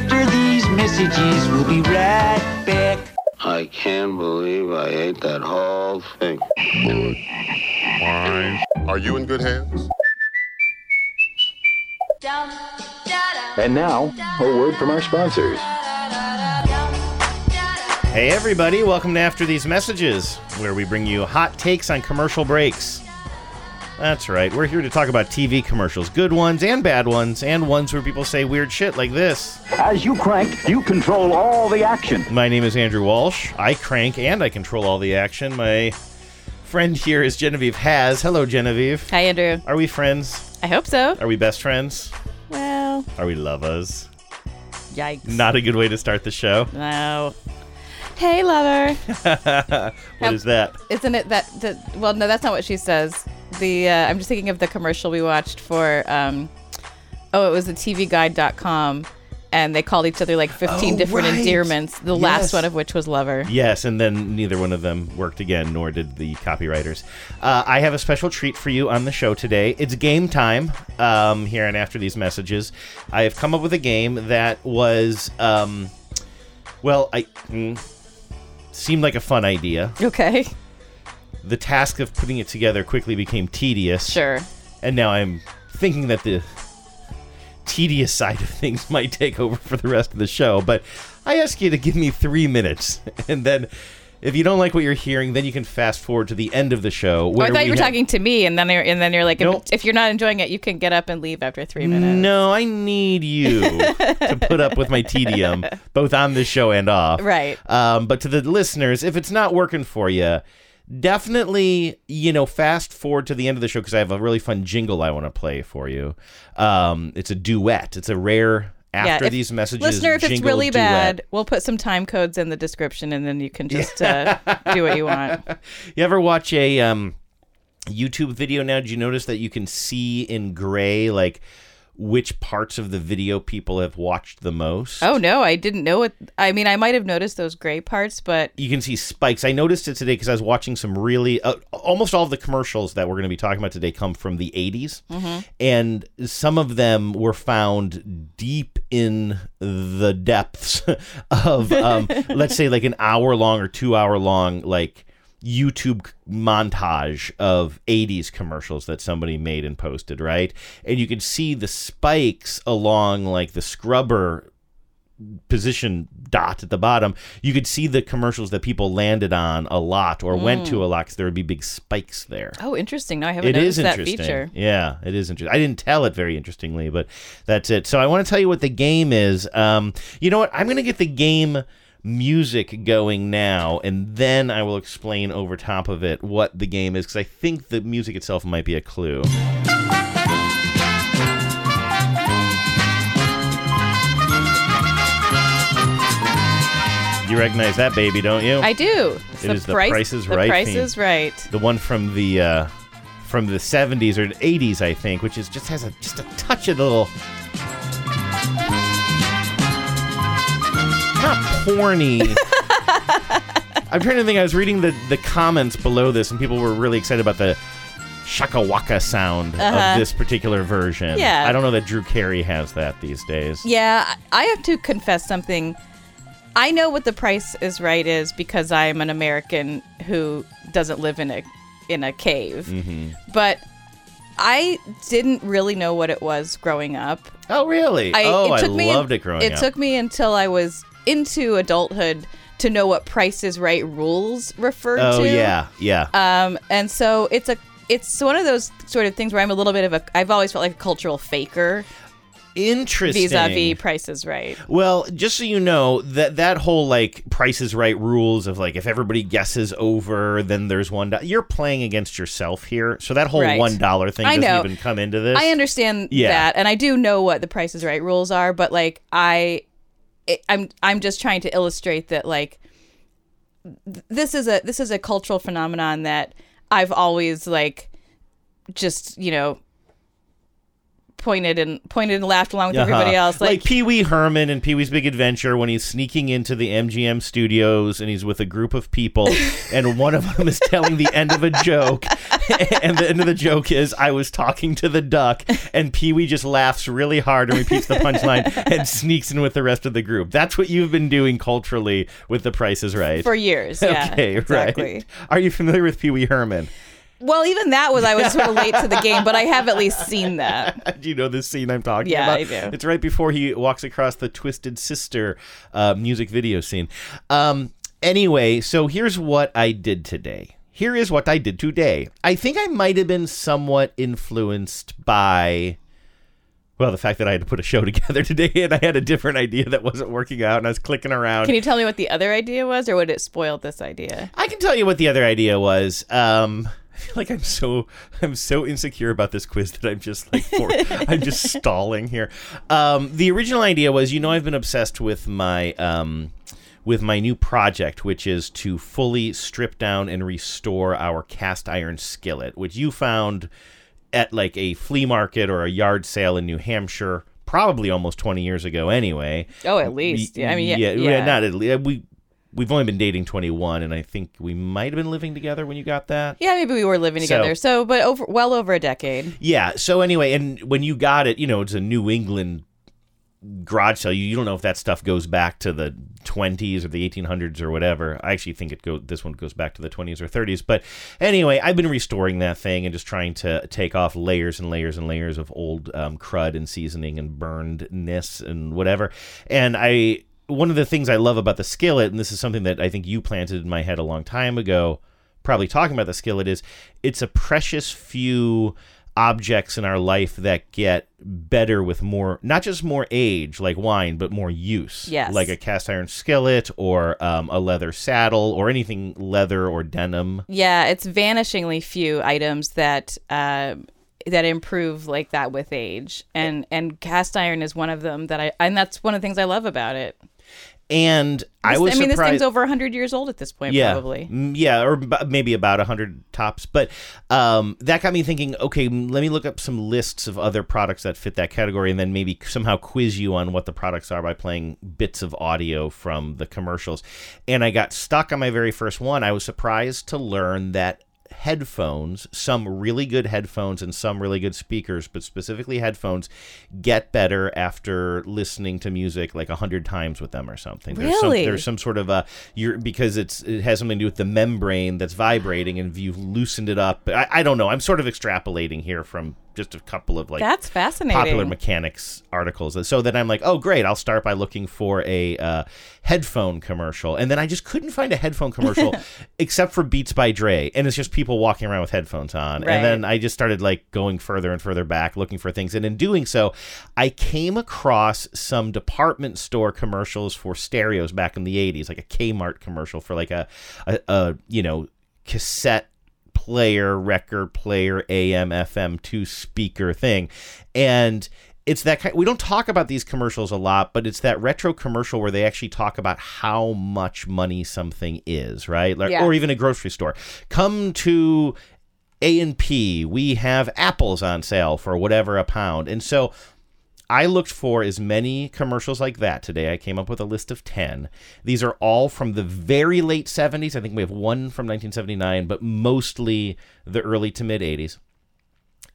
after these messages. We'll be right back. I can't believe I ate that whole thing. Are you in good hands? And now, a word from our sponsors. Hey, everybody, welcome to After These Messages, where we bring you hot takes on commercial breaks. That's right, we're here to talk about TV commercials, good ones and bad ones, and ones where people say weird shit like this. As you crank, you control all the action. My name is Andrew Walsh. I crank and I control all the action. My friend here is Genevieve Has. Hello, Genevieve. Hi, Andrew. Are we friends? I hope so. Are we best friends? Well, Are we lovers? yikes. Not a good way to start the show. No. Hey, lover. What is that? Isn't it that, that? Well, no, that's not what she says. The uh, I'm just thinking of the commercial we watched for. Um, oh, it was the TVGuide.com, and they called each other like 15 Oh, different right. endearments. The Yes. last one of which was lover. Yes, and then neither one of them worked again, nor did the copywriters. Uh, I have a special treat for you on the show today. It's game time um, here and after these messages. I have come up with a game that was, um, well, I mm, seemed like a fun idea. Okay. The task of putting it together quickly became tedious. Sure. And now I'm thinking that the tedious side of things might take over for the rest of the show. But I ask you to give me three minutes, and then if you don't like what you're hearing, then you can fast forward to the end of the show. Oh, I thought you were have- talking to me, and then you're, and then you're like, Nope. if, if you're not enjoying it, you can get up and leave after three minutes. No, I need you to put up with my tedium, both on this show and off. Right. Um, but to the listeners, if it's not working for you, definitely, you know, fast forward to the end of the show because I have a really fun jingle I want to play for you. Um, it's a duet. It's a rare after if- these messages. Listener, if it's really duet. bad, we'll put some time codes in the description, and then you can just uh, do what you want. You ever watch a um, YouTube video now? Did you notice that you can see in gray like which parts of the video people have watched the most? Oh no, I didn't know it. I mean, I might have noticed those gray parts, but you can see spikes. I noticed it today because I was watching some really uh, almost all of the commercials that we're going to be talking about today come from the 80s. And some of them were found deep in the depths of um, let's say like an hour long or 2 hour long like YouTube montage of 80s commercials that somebody made and posted, right? And you can see the spikes along like the scrubber position dot at the bottom, you could see the commercials that people landed on a lot or went to a lot because there would be big spikes there. oh, interesting. No, I haven't It noticed is that feature. Yeah, it is interesting. I didn't tell it very interestingly, but that's it. So I want to tell you what the game is. Um, you know what? I'm going to get the game music going now, and then I will explain over top of it what the game is because I think the music itself might be a clue. You recognize that baby, don't you? I do. It's It is the Price is the Right Price theme. is right. the one from the uh, from the 70s or 80s, I think, which is just has a just a touch of the little not porny. I'm trying to think. I was reading the the comments below this, and people were really excited about the shaka waka sound Uh-huh. of this particular version. Yeah. I don't know that Drew Carey has that these days. Yeah, I I have to confess something. I know what the Price is Right is because I'm an American who doesn't live in a in a cave. Mm-hmm. But I didn't really know what it was growing up. Oh, really? I, oh, it took I me loved it growing It up. It took me until I was into adulthood to know what Price is Right rules referred oh, to. yeah, yeah. Um, and so it's a it's one of those sort of things where I'm a little bit of a I've always felt like a cultural faker Interesting. vis-a-vis Price is Right. Well, just so you know, that that whole like Price is Right rules of like if everybody guesses over, then there's one. Do- You're playing against yourself here, so that whole Right. one dollar thing I doesn't know. even come into this. I understand Yeah. that, and I do know what the Price is Right rules are, but like I, I'm I'm just trying to illustrate that like th- this is a this is a cultural phenomenon that I've always like just you know pointed and pointed and laughed along with everybody Uh-huh. else. Like, Pee Wee Herman and Pee Wee's Big Adventure when he's sneaking into the MGM studios and he's with a group of people, and one of them is telling the end of a joke, and the end of the joke is I was talking to the duck, and Pee Wee just laughs really hard and repeats the punchline and sneaks in with the rest of the group. That's what you've been doing culturally with The Price is Right. for years. Yeah, okay, exactly. right. Are you familiar with Pee Wee Herman? Well, even that was I was sort of late to the game, but I have at least seen that. Do you know this scene I'm talking Yeah, about? I do. It's right before he walks across the Twisted Sister uh, music video scene. Um, anyway, so here's what I did today. Here is what I did today. I think I might have been somewhat influenced by. Well, the fact that I had to put a show together today and I had a different idea that wasn't working out and I was clicking around. Can you tell me what the other idea was, or would it spoil this idea? I can tell you what the other idea was. Um, feel like I'm so I'm so insecure about this quiz that I'm just like for, I'm just stalling here. Um, the original idea was, you know, I've been obsessed with my um, with my new project, which is to fully strip down and restore our cast iron skillet, which you found at like a flea market or a yard sale in New Hampshire. Probably almost 20 years ago, anyway. Oh, at least. Yeah, I mean, yeah, yeah, yeah. not at least. We we've only been dating 21 and i think we might have been living together when you got that Yeah, maybe we were living So- together. So, but over well over a decade. yeah so anyway and when you got it you know it's a new england garage sale you, you don't know if that stuff goes back to the 20s or the 1800s or whatever i actually think it go this one goes back to the 20s or 30s but anyway i've been restoring that thing and just trying to take off layers and layers and layers of old um, crud and seasoning and burnedness and whatever and i one of the things i love about the skillet and this is something that i think you planted in my head a long time ago probably talking about the skillet is it's a precious few objects in our life that get better with more not just more age like wine but more use Yes. like a cast iron skillet or um, a leather saddle or anything leather or denim Yeah, it's vanishingly few items that uh, that improve like that with age, and and cast iron is one of them that I and that's one of the things I love about it. And i was I mean, this thing's over hundred years old at this point, yeah, probably. Mm, yeah, or b- maybe about hundred tops. But um, that got me thinking. Okay, let me look up some lists of other products that fit that category, and then maybe somehow quiz you on what the products are by playing bits of audio from the commercials. And I got stuck on my very first one. I was surprised to learn that headphones, some really good headphones and some really good speakers, but specifically headphones, get better after listening to music like a hundred times with them or something. There's some, Really? there's some sort of a you're because it's it has something to do with the membrane that's vibrating, and if you've loosened it up, I, I don't know. I'm sort of extrapolating here from just a couple of like That's fascinating. popular mechanics articles. So then I'm like, oh great, I'll start by looking for a uh, headphone commercial, and then I just couldn't find a headphone commercial except for Beats by Dre, and it's just people walking around with headphones on. Right. And then I just started like going further and further back looking for things, and in doing so, I came across some department store commercials for stereos back in the '80s, like a Kmart commercial for like a, a, a you know cassette player, record player, AM, FM, two speaker thing. And it's that kind we don't talk about these commercials a lot, but it's that retro commercial where they actually talk about how much money something is, right? Like, Yeah. Or even a grocery store. Come to A&P, we have apples on sale for whatever a pound. And so I looked for as many commercials like that today. I came up with a list of 10. These are all from the very late 70s. I think we have one from 1979, but mostly the early to mid 80s.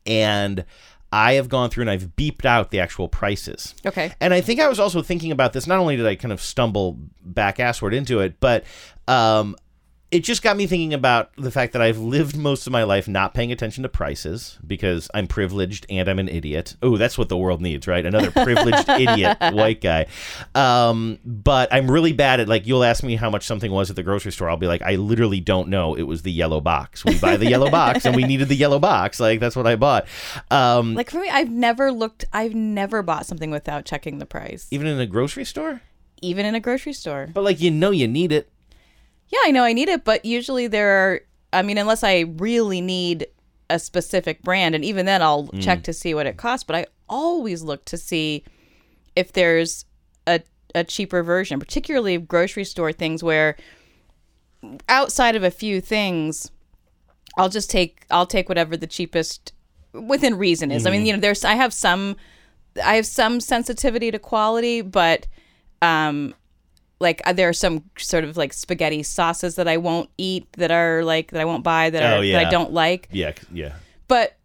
And I have gone through and I've beeped out the actual prices. Okay. And I think I was also thinking about this. Not only did I kind of stumble back assward into it, but um, it just got me thinking about the fact that I've lived most of my life not paying attention to prices because I'm privileged and I'm an idiot. Oh, that's what the world needs, right? Another privileged idiot white guy. Um, but I'm really bad at like you'll ask me how much something was at the grocery store. I'll be like, I literally don't know. It was the yellow box. We buy the yellow box, and we needed the yellow box. Like that's what I bought. Um, Like for me, I've never looked. I've never bought something without checking the price, even in a grocery store. even in a grocery store. But like you know, you need it. Yeah, I know I need it, but usually there are. I mean, unless I really need a specific brand, and even then I'll Mm. check to see what it costs. But I always look to see if there's a a cheaper version, particularly grocery store things where outside of a few things, I'll just take I'll take whatever the cheapest within reason is. I Mm-hmm. mean, you know, there's I have some I have some sensitivity to quality, but um like uh, there are some sort of like spaghetti sauces that I won't eat that are like that I won't buy that Oh, are that. I don't like. Yeah, yeah. But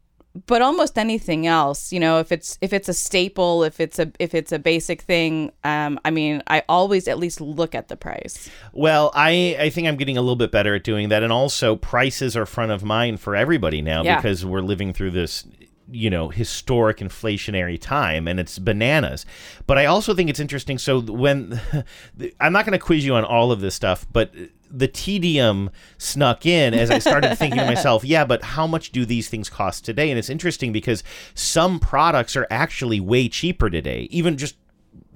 but almost anything else, you know, if it's if it's a staple, if it's a if it's a basic thing, um I mean, I always at least look at the price. Well, I, I think I'm getting a little bit better at doing that. And also, prices are front of mind for everybody now Yeah. because we're living through this, you know, historic inflationary time and it's bananas. But I also think it's interesting. So, when I'm not going to quiz you on all of this stuff, but the tedium snuck in as I started thinking to myself, yeah, but how much do these things cost today? And it's interesting because some products are actually way cheaper today, even just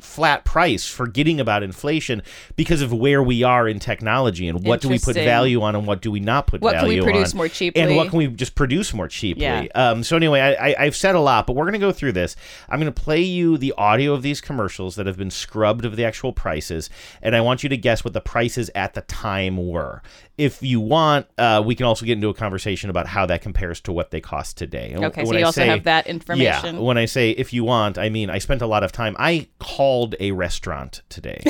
flat price, forgetting about inflation because of where we are in technology and what do we put value on and what do we not put What can we produce on. more cheaply? And what can we just produce more cheaply? Yeah. Um, so anyway, I, I, I've said a lot, but we're going to go through this. I'm going to play you the audio of these commercials that have been scrubbed of the actual prices, and I want you to guess what the prices at the time were. If you want, uh, we can also get into a conversation about how that compares to what they cost today. Okay, so when you I also say- have that information. Yeah, when I say if you want, I mean I spent a lot of time. I called a restaurant today.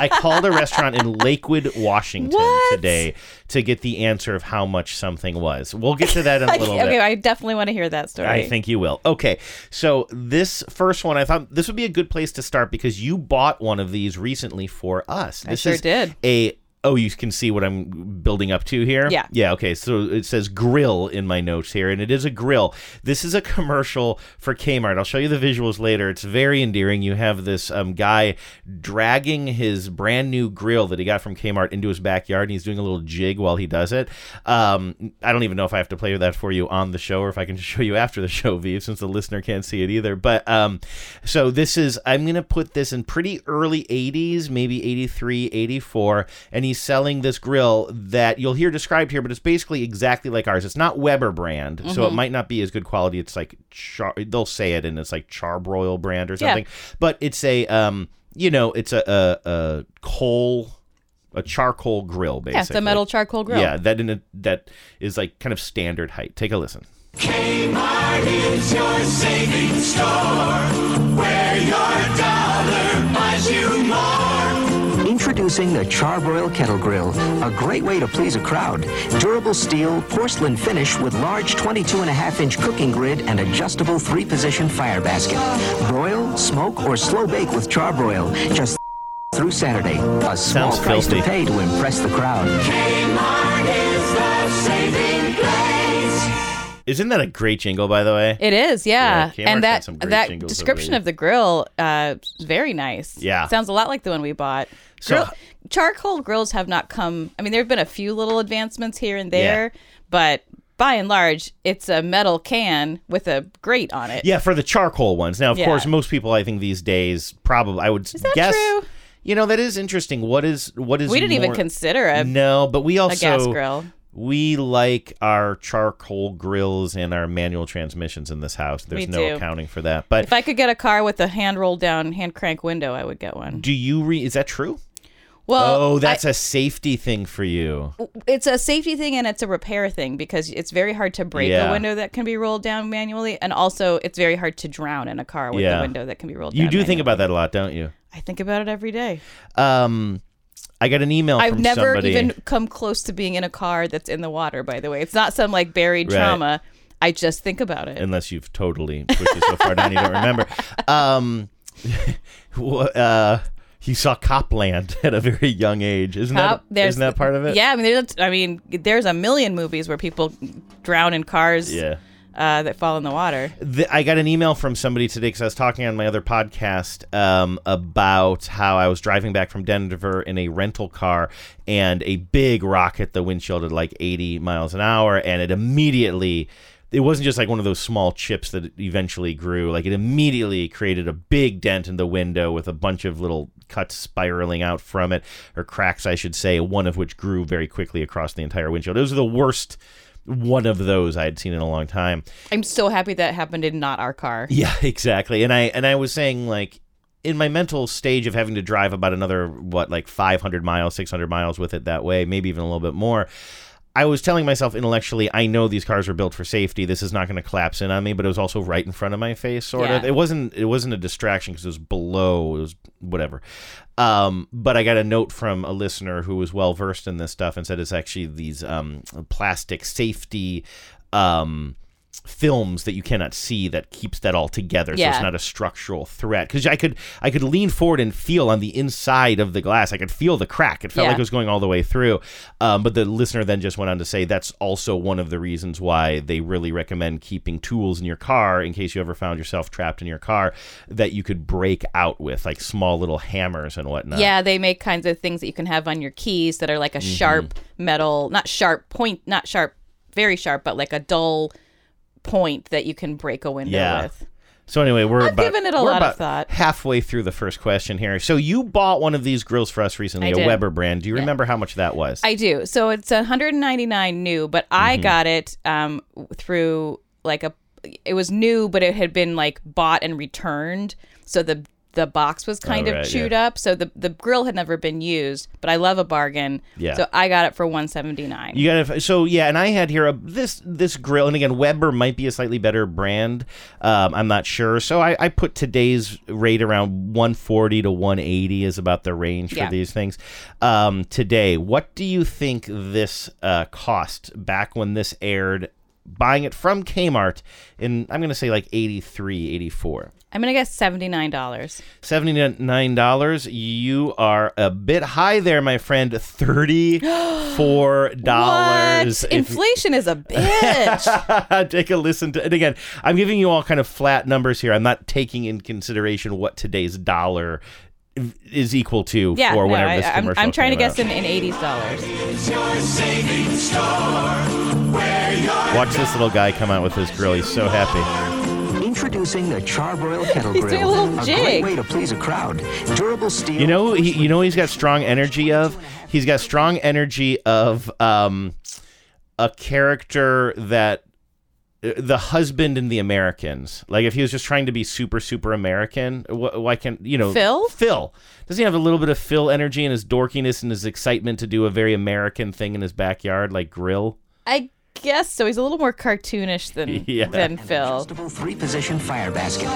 I called a restaurant in Lakewood, Washington What? today to get the answer of how much something was. We'll get to that in a little okay, bit. Okay, I definitely want to hear that story. I think you will. Okay, so this first one, I thought this would be a good place to start because you bought one of these recently for us. This sure is did. A oh, you can see what I'm building up to here. Yeah. yeah. Okay, so it says grill in my notes here, and it is a grill. This is a commercial for Kmart. I'll show you the visuals later. It's very endearing. You have this um, guy dragging his brand new grill that he got from Kmart into his backyard, and he's doing a little jig while he does it. Um, I don't even know if I have to play that for you on the show or if I can just show you after the show, Vive, since the listener can't see it either. But um, so this is, I'm going to put this in pretty early 80s, maybe 83, 84, and he's selling this grill that you'll hear described here, but it's basically exactly like ours. It's not Weber brand, so it might not be as good quality. It's like, char- they'll say it, and it's like Charbroil brand or Yeah. something, but it's a, um, you know, it's a, a, a coal. A charcoal grill, basically. Yeah, it's a metal charcoal grill. Yeah, that in a, that is like kind of standard height. Take a listen. Kmart is your savings store, where your Introducing the Charbroil Kettle Grill, a great way to please a crowd. Durable steel, porcelain finish with large 22 and a half inch cooking grid and adjustable three position fire basket. Broil, smoke, or slow bake with Charbroil. Just through Saturday. A small Sounds price filthy. to pay to impress the crowd. Isn't that a great jingle, by the way? It is, yeah. Yeah, and that that description of the grill, uh, is very nice. Yeah. sounds a lot like the one we bought. So- Grill, charcoal grills have not come. I mean, there have been a few little advancements here and there, but by and large, it's a metal can with a grate on it. Yeah, for the charcoal ones. Now, of Yeah. course, most people, I think these days, probably, I would that guess. true? You know, that is interesting. What is what is? we didn't even consider a, No, but we also a gas grill. We like our charcoal grills and our manual transmissions in this house. There's no accounting for that. But If I could get a car with a hand rolled down, hand crank window, I would get one. do you re? Is that true? Well, oh, that's a safety thing for you. it's a safety thing and it's a repair thing because it's very hard to break Yeah. a window that can be rolled down manually, and also it's very hard to drown in a car with Yeah. a window that can be rolled down. You do think about that a lot, don't you? I think about it every day. Um, I got an email I've never somebody. even come close to being in a car that's in the water. By the way, it's not some like buried Right. trauma. I just think about it. unless you've totally pushed it so far down you don't remember. Um, uh, you saw Copland at a very young age, isn't Cop- that isn't that part of it? Yeah, I mean, there's, I mean, there's a million movies where people drown in cars Yeah. Uh, that fall in the water. The, I got an email from somebody today because I was talking on my other podcast um, about how I was driving back from Denver in a rental car and a big rock hit the windshield at like 80 miles an hour, and it immediately. It wasn't just like one of those small chips that eventually grew. Like it immediately created a big dent in the window with a bunch of little cuts spiraling out from it, or cracks, I should say, one of which grew very quickly across the entire windshield. It was the worst one of those I had seen in a long time. I'm so happy that happened in not our car. Yeah, exactly. And I and I was saying like in my mental stage of having to drive about another what like 500 miles, 600 miles with it that way, maybe even a little bit more. I was telling myself intellectually, I know these cars are built for safety. This is not going to collapse in on me, but it was also right in front of my face, sort of. It wasn't. It wasn't a distraction because it was below. It was whatever. Um, but I got a note from a listener who was well versed in this stuff and said it's actually these um, plastic safety. Um, films that you cannot see that keeps that all together so it's not a structural threat. Because i could i could lean forward and feel on the inside of the glass. I could feel the crack. It felt Yeah. like it was going all the way through. Um, but the listener then just went on to say that's also one of the reasons why they really recommend keeping tools in your car in case you ever found yourself trapped in your car that you could break out with like small little hammers and whatnot. Yeah, they make kinds of things that you can have on your keys that are like a Mm-hmm. sharp metal, not sharp point, not sharp, very sharp, but like a dull point that you can break a window Yeah. with. So anyway, we're I've about, given it a lot of thought. halfway through the first question here. So you bought one of these grills for us recently, a. Weber brand. Do you remember how much that was? I do. So it's 199 new, but I Mm-hmm. got it um, through like a. It was new, but it had been like bought and returned. So the the box was kind Oh, of right, chewed yeah. up. So the the grill had never been used. But I love a bargain. Yeah. So I got it for 179. You gotta so yeah, and I had here a this this grill, and again, Weber might be a slightly better brand. Um, I'm not sure, so I, I put today's rate around 140 to 180 is about the range Yeah. for these things. Um, today, what do you think this uh, cost back when this aired? Buying it from Kmart in I'm gonna say like 83, 84. I'm gonna guess seventy nine dollars. Seventy-nine dollars. You are a bit high there, my friend. Thirty-four dollars. What? Inflation is a bitch. Take a listen to. And again, I'm giving you all kind of flat numbers here. I'm not taking in consideration what today's dollar is equal to yeah, for no, whenever I, this I'm, commercial I'm trying to guess out. in, in eighties dollars. It's your savings store where your Watch this little guy come out with his grill. He's so happy. Introducing the Charbroil Kettle He's Grill. doing a little jig. A great way to please a crowd. Durable steel. You know, he, you know, he's got strong energy of. He's got strong energy of um, a character that the husband in the Americans. Like if he was just trying to be super super American, wh- why can't you know Phil? Phil does he have a little bit of Phil energy and his dorkiness and his excitement to do a very American thing in his backyard, like grill? I guess so. He's a little more cartoonish than Yeah. than and Phil. adjustable three-position fire basket.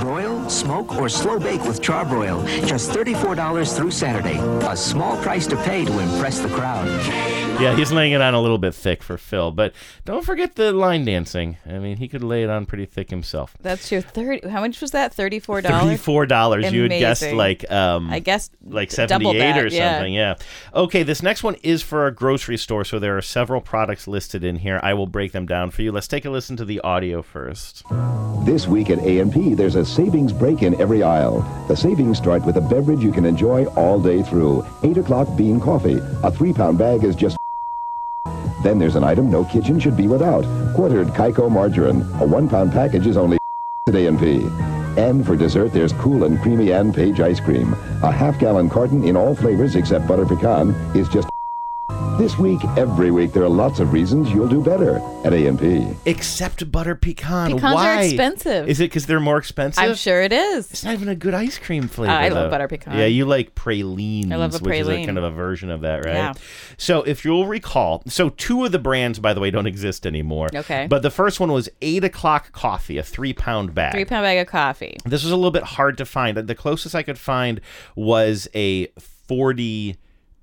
Broil, smoke, or slow bake with Charbroil. Just $34 through Saturday. A small price to pay to impress the crowd. Yeah, he's laying it on a little bit thick for Phil, but don't forget the line dancing. I mean, he could lay it on pretty thick himself. That's your thirty. How much was that? Thirty four dollars. Thirty-four dollars. You had guessed like um, I guess like 78 that, or yeah. something. Yeah. Okay, this next one is for a grocery store, so there are several products listed in here. I will break them down for you. Let's take a listen to the audio first. This week at A&P, there's a savings break in every aisle. The savings start with a beverage you can enjoy all day through. 8 o'clock bean coffee. A three-pound bag is just Then there's an item no kitchen should be without. Quartered Kaiko margarine. A one-pound package is only at A&P. And for dessert, there's cool and creamy Ann Page ice cream. A half-gallon carton in all flavors except butter pecan is just this week, every week, there are lots of reasons you'll do better at A&P. Except butter pecan. Pecans are Why? expensive. Is it because they're more expensive? I'm sure it is. It's not even a good ice cream flavor. I love though. butter pecan. Yeah, you like pralines, I love a which is a kind of a version of that, right? Yeah. So if you'll recall, so two of the brands, by the way, don't exist anymore. Okay. But the first one was eight o'clock coffee, a three pound bag. Three pound bag of coffee. This was a little bit hard to find. The closest I could find was a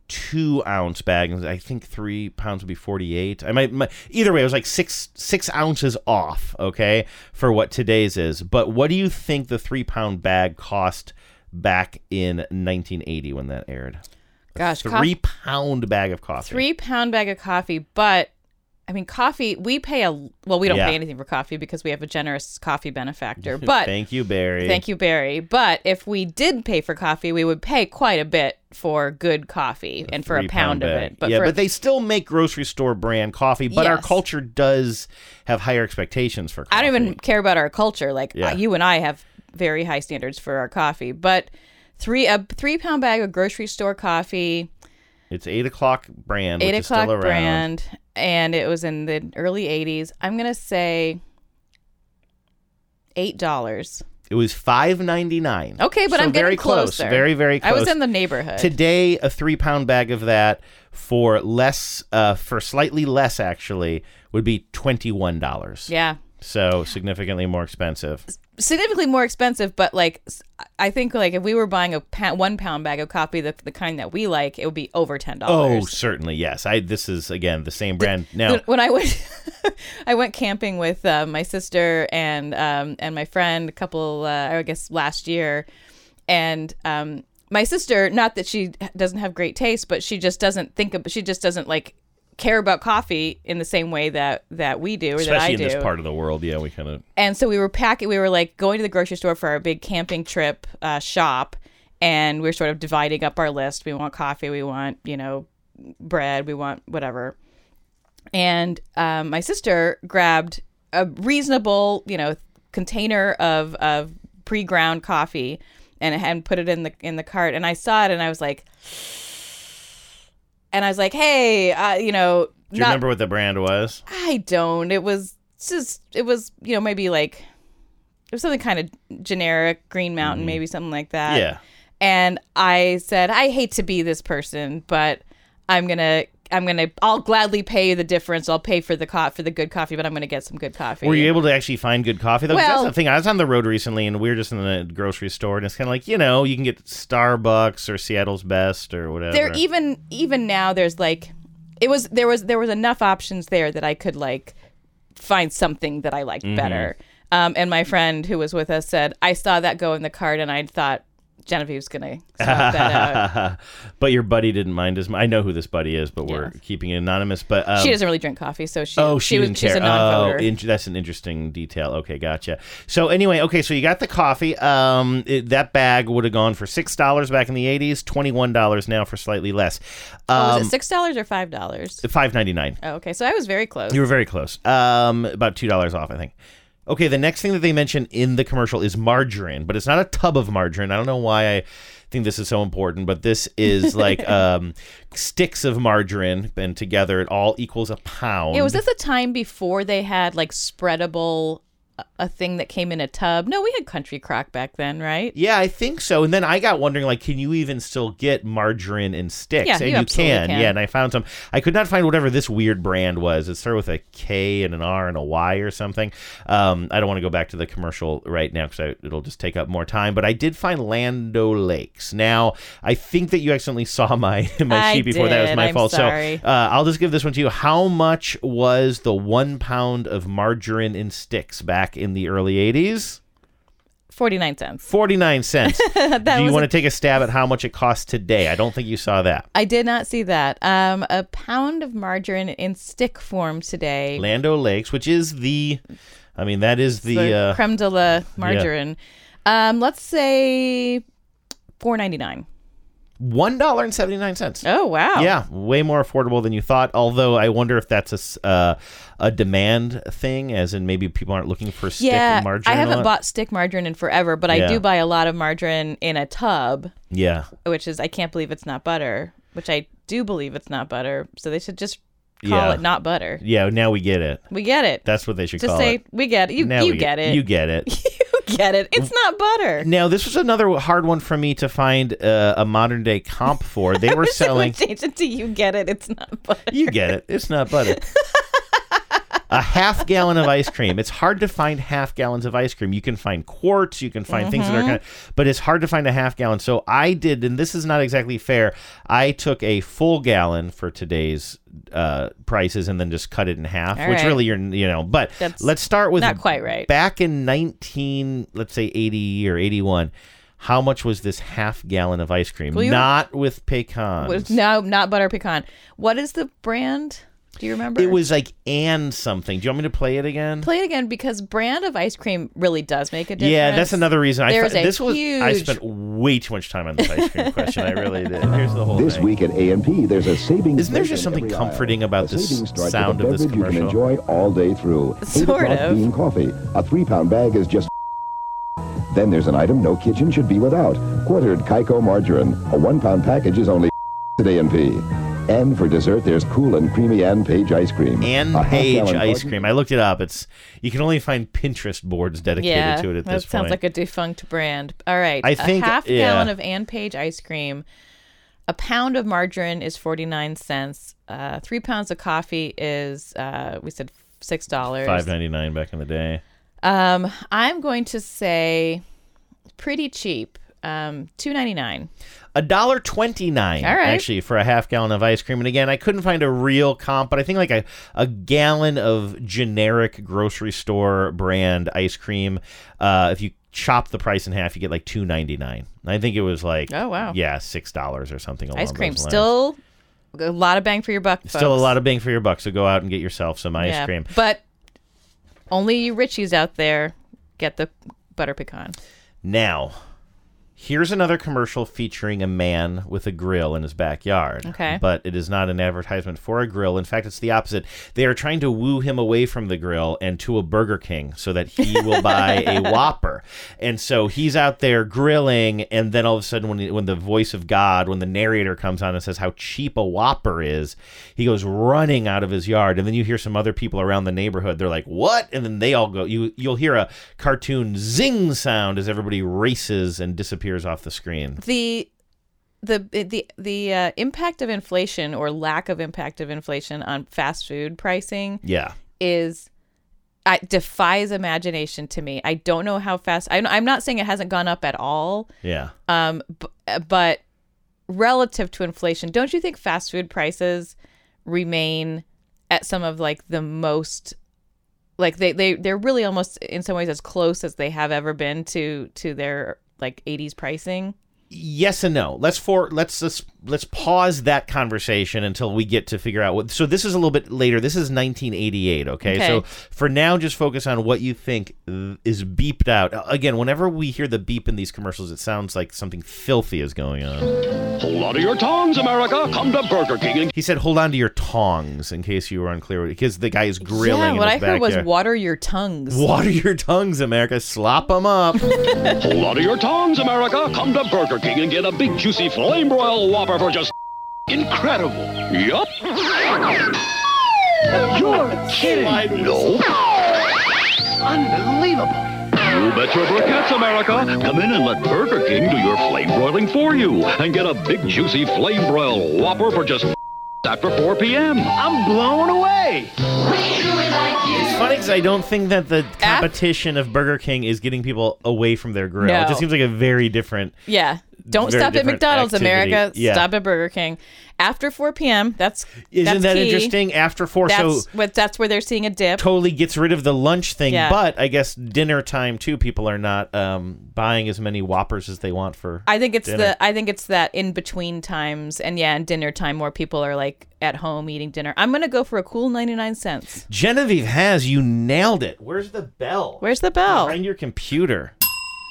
42 ounce bag. and I think three pounds would be 48. I might, might either way, it was like six six ounces off. Okay, for what today's is. But what do you think the three pound bag cost back in 1980 when that aired? Gosh, cof- Three pound bag of coffee. three pound bag of coffee, but I mean, coffee. We pay a well. We don't Yeah. pay anything for coffee because we have a generous coffee benefactor. But Thank you, Barry. Thank you, Barry. But if we did pay for coffee, we would pay quite a bit for good coffee and for a Three-pound pound of it. But yeah, but they still make grocery store brand coffee. But our culture does have higher expectations for. coffee. I don't even care about our culture. Like Yeah. uh, you and I have very high standards for our coffee. But three a three pound bag of grocery store coffee, It's eight o'clock brand. eight o'clock is still around. brand, and it was in the early '80s. I'm gonna say eight dollars. It was five ninety nine. Okay, but so I'm getting very close. closer. Very very close. I was in the neighborhood. Today, a three pound bag of that for less, uh, for slightly less actually, would be twenty one dollars. yeah. So significantly more expensive. Significantly more expensive, but like I think like if we were buying a pound, one pound bag of coffee, the, the kind that we like, it would be over ten dollars. Oh, certainly yes. I this is again the same brand now. when I went, I went camping with uh, my sister and um, and my friend a couple, uh, I guess last year, and um, my sister, not that she doesn't have great taste, but she just doesn't think of, she just doesn't like care about coffee in the same way that that we do or that I in do. this part of the world, yeah, we kind of and so we were packing we were like going to the grocery store for our big camping trip uh, shop and we are sort of dividing up our list. We want coffee we want you know bread we want whatever. And um, my sister grabbed a reasonable you know container of of pre-ground coffee and and put it in the in the cart. And i saw it and i was like and i was like hey uh, you know Do you not- remember what the brand was? I don't. It was just it was, you know, maybe like it was something kind of generic, Green Mountain, maybe something like that. Mm-hmm. Yeah. And I said, I hate to be this person, but I'm gonna I'm gonna I'll gladly pay you the difference. I'll pay for the co- for the good coffee, but I'm gonna get some good coffee. Were you able to actually find good coffee though? 'Cause Well- that's the thing. I was on the road recently, and we were just in the grocery store, and it's kind of like you know, you can get Starbucks or Seattle's Best or whatever. there even even now there's like it was there was there was enough options there that I could like find something that I liked Mm-hmm. better. Um, and my friend who was with us said I saw that go in the cart and I thought Genevieve's gonna that out. but your buddy didn't mind as much. I know who this buddy is, but we're Yes. keeping it anonymous. But um, she doesn't really drink coffee, so she Oh, she, was didn't she's care. a non-voter. Oh, in- that's an interesting detail. Okay, gotcha. So anyway, okay, so you got the coffee. Um, it, that bag would have gone for six dollars back in the eighties. Twenty one dollars now for slightly less. oh, Um, was it six dollars or five dollars? Five ninety nine. Oh, okay, so I was very close. You were very close. Um, about two dollars off, I think. Okay, the next thing that they mention in the commercial is margarine, but it's not a tub of margarine. I don't know why I think this is so important, but this is like um, sticks of margarine, and together it all equals a pound. yeah, was this a time before they had like spreadable a- thing that came in a tub? No, we had Country Crock back then, right? Yeah, I think so. And then I got wondering, like, can you even still get margarine in sticks? Yeah, and you you can. can. Yeah, and I found some. I could not find whatever this weird brand was. It started with a K and an R and a Y or something. Um, I don't want to go back to the commercial right now because it'll just take up more time. But I did find Land O'Lakes. Now, I think that you accidentally saw my my I sheet before. That was my I'm fault. sorry. So uh, I'll just give this one to you. How much was the one pound of margarine in sticks back in the early '80s? Forty nine cents. 49 cents. Do you want a- to take a stab at how much it costs today? I don't think you saw that. I did not see that. Um, a pound of margarine in stick form today. Land O'Lakes, which is the, I mean, that is the, the uh, creme de la margarine. Um, let's say four ninety nine. $1.79. Oh wow! Yeah, way more affordable than you thought. Although I wonder if that's a, uh, a demand thing, as in maybe people aren't looking for stick yeah. margarine. I haven't bought stick margarine in forever, but I do buy a lot of margarine in a tub, Yeah, which is I can't believe it's not butter. Which I do believe it's not butter. So they should just call Yeah. it not butter. yeah. Now we get it. We get it. That's what they should just call say it. we get it. You Now you we get it. You get it. get it. It's not butter. now this was another hard one for me to find uh, a modern day comp for. They were selling. Change it to you get it. It's not butter. You get it. It's not butter. a half gallon of ice cream. It's hard to find half gallons of ice cream. You can find quarts, you can find things that are kind of, but it's hard to find a half gallon. So I did, and this is not exactly fair. I took a full gallon for today's uh, prices and then just cut it in half, All which right. really you're, you know, but That's let's start with not quite right. Back in 19, let's say 80 or 81. How much was this half gallon of ice cream? Well, Not with pecans. Was- No, not butter pecan. What is the brand? Do you remember? It was like and something. Do you want me to play it again? Play it again because brand of ice cream really does make a difference. Yeah, that's another reason. I There's fi- a this was I spent way too much time on this ice cream question. I really did. Here's the whole thing. This thing. week at A&P, there's a savings. Isn't there just something comforting aisle. about A this savings strike with sound of this beverage you can enjoy all day through. Sort o'clock of. bean coffee. A three-pound bag is just. Then there's an item no kitchen should be without: quartered Kaiko margarine. A one-pound package is only at A&P. And for dessert, there's cool and creamy Ann Page ice cream. Ann A Page ice carton- cream. I looked it up. It's you can only find Pinterest boards dedicated yeah, to it at this point. that sounds like a defunct brand. All right, I think- a half yeah. gallon of Ann Page ice cream. A pound of margarine is forty nine cents. Uh, three pounds of coffee is uh, we said six dollars. Five ninety nine back in the day. Um, I'm going to say pretty cheap. Um, two ninety nine. A dollar twenty nine right. actually for a half gallon of ice cream. And again, I couldn't find a real comp, but I think like a, a gallon of generic grocery store brand ice cream. Uh, if you chop the price in half, you get like two ninety nine. I think it was like Oh, wow. yeah, six dollars or something. Ice cream still a lot of bang for your buck. still a lot of bang for your buck. So go out and get yourself some ice Yeah, cream. But only you Richies out there get the butter pecan. Now, here's another commercial featuring a man with a grill in his backyard. Okay. But it is not an advertisement for a grill. In fact, it's the opposite. They are trying to woo him away from the grill and to a Burger King so that he will buy a Whopper. And so he's out there grilling, and then all of a sudden, when, he- when the voice of God, when the narrator comes on and says how cheap a Whopper is, he goes running out of his yard. And then you hear some other people around the neighborhood. They're like, "What?" And then they all go. You you'll hear a cartoon zing sound as everybody races and disappears off the screen. The the the the uh, impact of inflation or lack of impact of inflation on fast food pricing Yeah. is I defies imagination to me. I don't know how fast. I, I'm not saying it hasn't gone up at all, Yeah. um, b- but relative to inflation, don't you think fast food prices remain at some of like the most like they they they're really almost in some ways as close as they have ever been to to their like 80s pricing? Yes and no. Let's for let's let's let's pause that conversation until we get to figure out what. So this is a little bit later. This is 1988. Okay. Okay. So for now, just focus on what you think is beeped out. Again, whenever we hear the beep in these commercials, it sounds like something filthy is going on. Hold on to your tongs, America. Come to Burger King and He said, "Hold on to your tongs," in case you were unclear, because the guy is grilling. yeah, in what his I heard was backyard. water your tongues. Water your tongues, America. Slop them up. hold on to your tongs, America. Come to Burger King and get a big juicy flame broil whopper for just incredible. Yup. You're kidding. No. Unbelievable. You bet your briquettes, America. Come in and let Burger King do your flame broiling for you and get a big juicy flame broil whopper for just after 4 p.m. I'm blown away. It's funny because I don't think that the competition of Burger King is getting people away from their grill. It just seems like a very different. Yeah. Don't stop at McDonald's, activity. America. Yeah. Stop at Burger King. After 4 p.m., that's Isn't that's that key. interesting? After four, That's so what that's where they're seeing a dip. totally gets rid of the lunch thing. Yeah. But I guess dinner time too. People are not um, buying as many Whoppers as they want for. I think it's dinner. the I think it's that in between times and yeah, and dinner time more people are like at home eating dinner. I'm gonna go for a cool 99 cents. Genevieve has you nailed it. Where's the bell? Where's the bell? Behind your computer.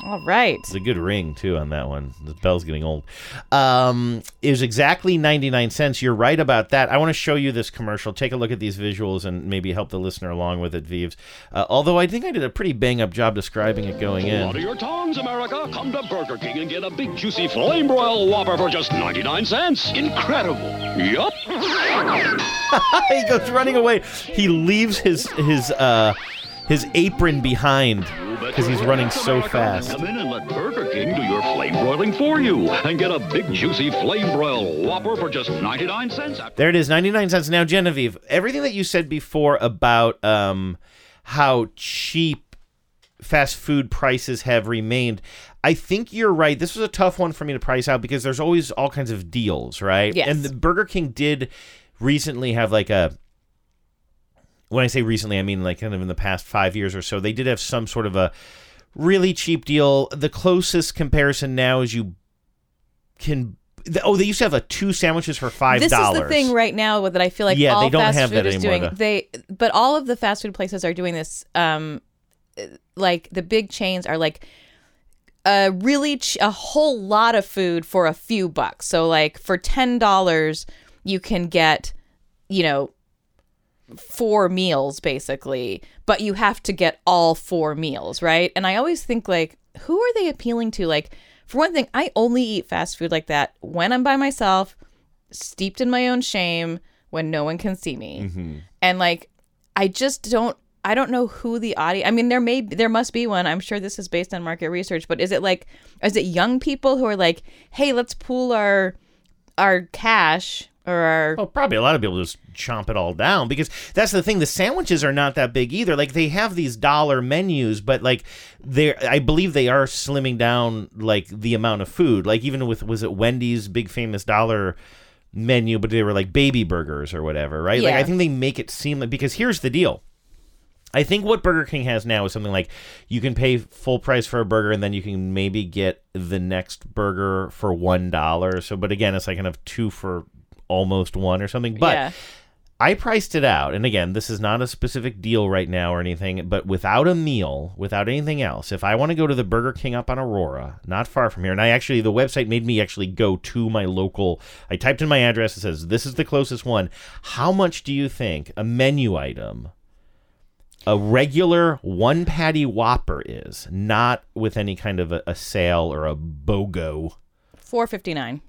All right. It's a good ring too on that one. The bell's getting old. Um, it was exactly ninety nine cents. You're right about that. I want to show you this commercial. Take a look at these visuals and maybe help the listener along with it, Vives. Uh, although I think I did a pretty bang up job describing it going Hold on to in. your tongs, America. Come to Burger King and get a big juicy flame broil whopper for just 99 cents. Incredible. Yup. he goes running away. He leaves his his uh his apron behind because he's running so fast. Come in and let Burger King do your flame broiling for you and get a big juicy flame broil whopper for just 99 cents. There it is, 99 cents. Now, Genevieve, everything that you said before about um, how cheap fast food prices have remained, I think you're right. This was a tough one for me to price out because there's always all kinds of deals, right? Yes. And the Burger King did recently have like a. When I say recently, I mean like kind of in the past five years or so, they did have some sort of a really cheap deal. The closest comparison now is you can. Oh, they used to have a two sandwiches for five This dollars. is the thing right now that I feel like Yeah, all they don't fast have food that is anymore, doing. though. They but all of the fast food places are doing this. Um, like the big chains are like a really ch- a whole lot of food for a few bucks. So like for ten dollars, you can get, you know, four meals basically, but you have to get all four meals, right? And I always think like, who are they appealing to? Like, for one thing, I only eat fast food like that when I'm by myself steeped in my own shame when no one can see me. Mm-hmm. And like I just don't I don't know who the audience I mean there may there must be one. I'm sure this is based on market research, but is it like is it young people who are like, "Hey, let's pool our our cash or our Well, probably a lot of people just chomp it all down because that's the thing. The sandwiches are not that big either. Like they have these dollar menus, but like they, I believe they are slimming down like the amount of food. Like even with was it Wendy's big famous dollar menu, but they were like baby burgers or whatever, right? Like I think they make it seem like because here's the deal. I think what Burger King has now is something like you can pay full price for a burger and then you can maybe get the next burger for one dollar. So, but again, it's like kind of two for almost one or something. But Yeah. I priced it out, and again, this is not a specific deal right now or anything. But without a meal, without anything else, if I want to go to the Burger King up on Aurora, not far from here, and I actually the website made me actually go to my local. I typed in my address. It says this is the closest one. How much do you think a menu item? a regular one patty Whopper is, not with any kind of a, a sale or a BOGO. 459.